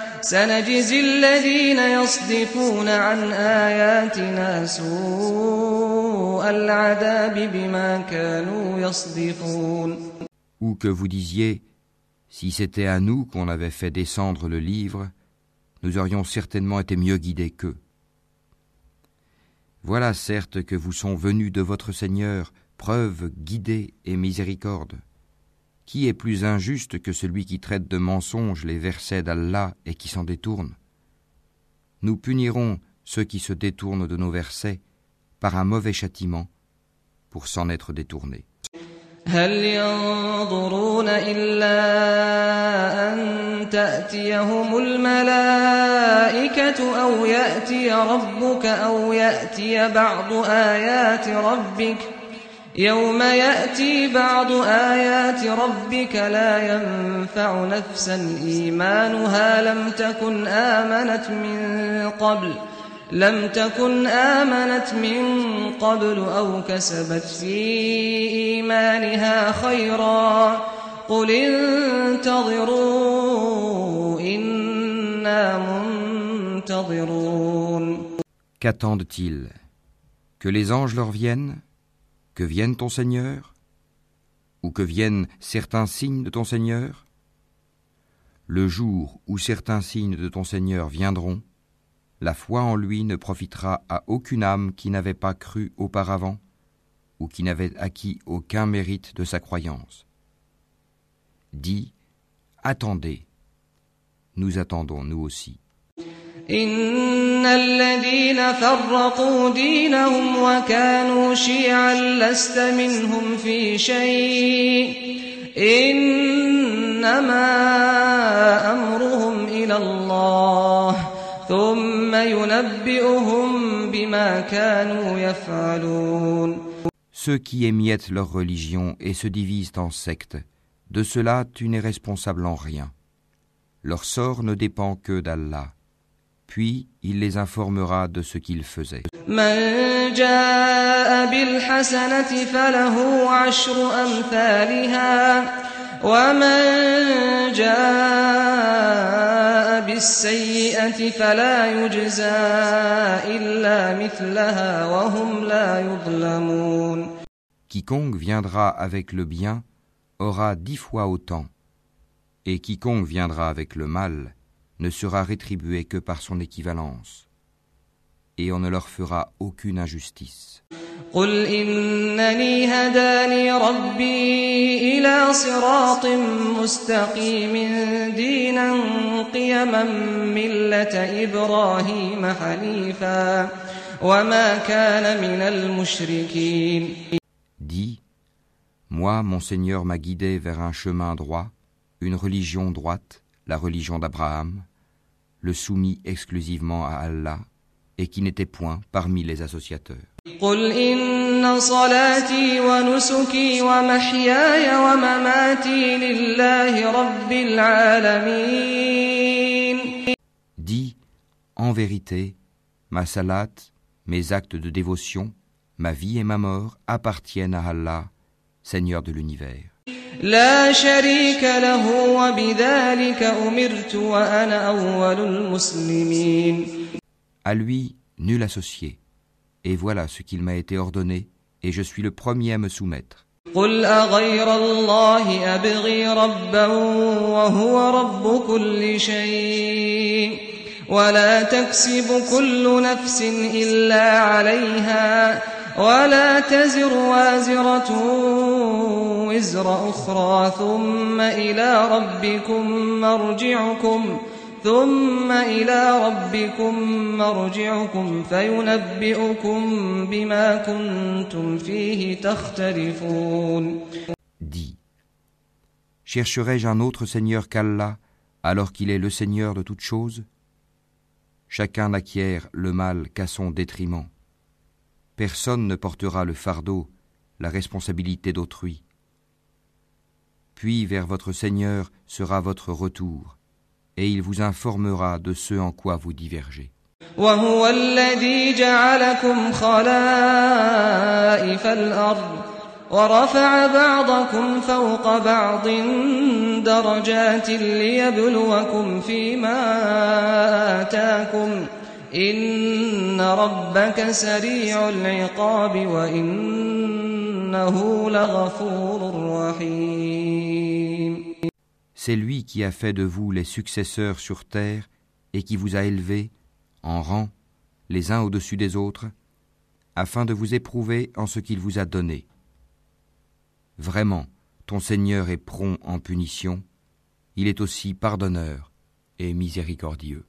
سنجزي الذين يصدفون عن آياتنا سوء العذاب بما كانوا يصدفون Ou que vous disiez, si c'était à nous qu'on avait fait descendre le livre, nous aurions certainement été mieux guidés qu'eux. Voilà certes que vous sont venus de votre Seigneur preuve, guidée et miséricorde. Qui est plus injuste que celui qui traite de mensonges les versets d'Allah et qui s'en détourne Nous punirons ceux qui se détournent de nos versets par un mauvais châtiment pour s'en être détournés. هل ينظرون إلا أن تأتيهم الملائكة أو يأتي ربك أو يأتي بعض آيات ربك يوم يأتي بعض آيات ربك لا ينفع نفسا إيمانها لم تكن آمنت من قبل لم تكن آمنت من قبل أو كسبت في إيمانها خيرا. قل انتظروا إنا منتظرون. Qu'attendent-ils? Que les anges leur viennent? Que vienne ton Seigneur Ou que viennent certains signes de ton Seigneur? Le jour où certains signes de ton Seigneur viendront, la foi en lui ne profitera à aucune âme qui n'avait pas cru auparavant ou qui n'avait acquis aucun mérite de sa croyance. Dis, attendez, nous attendons nous aussi. إن الذين فرقوا دينهم وكانوا شيعا لست منهم في شيء إنما أمرهم إلى الله ثم ينبئهم بما كانوا يفعلون Ceux qui émiettent leur religion et se divisent en sectes, de cela tu n'es responsable en rien. Leur sort ne dépend que d'Allah. puis il les informera de ce qu'il faisait. Quiconque viendra avec le bien aura dix fois autant, et quiconque viendra avec le mal, ne sera rétribué que par son équivalence, et on ne leur fera aucune injustice. قل إنني هداني ربي إلى صراط مستقيم دينا قيما ملة إبراهيم حنيفا وما كان من المشركين Dis, moi, mon Seigneur m'a guidé vers un chemin droit, une religion droite, la religion d'Abraham, le soumis exclusivement à Allah et qui n'était point parmi les associateurs. Dis, en vérité, ma salat, mes actes de dévotion, ma vie et ma mort appartiennent à Allah, Seigneur de l'univers. لا شريك له وبذلك أمرت وأنا أول المسلمين À lui, nul associé. Et voilà ce qu'il m'a été ordonné, et je suis le premier à me soumettre. قل أغير الله أبغي ربا وهو رب كل شيء ولا تكسب كل نفس إلا عليها ولا تزر وازرة وزر أخرى ثم إلى ربكم مرجعكم ثم إلى ربكم مرجعكم فينبئكم بما كنتم فيه تختلفون Dis, chercherai-je un autre Seigneur qu'Allah, alors qu'il est le Seigneur de toutes choses Chacun n'acquiert le mal qu'à son détriment. Personne ne portera le fardeau, la responsabilité d'autrui. Puis vers votre Seigneur sera votre retour, et il vous informera de ce en quoi vous divergez. وهو الذي جعلكم خلائف الأرض ورفع بعضكم فوق بعض درجات ليبلوكم فيما آتاكم إن ربك سريع العقاب وإنه لغفور رحيم C'est lui qui a fait de vous les successeurs sur terre et qui vous a élevés en rang, les uns au-dessus des autres, afin de vous éprouver en ce qu'il vous a donné. Vraiment, ton Seigneur est prompt en punition, il est aussi pardonneur et miséricordieux.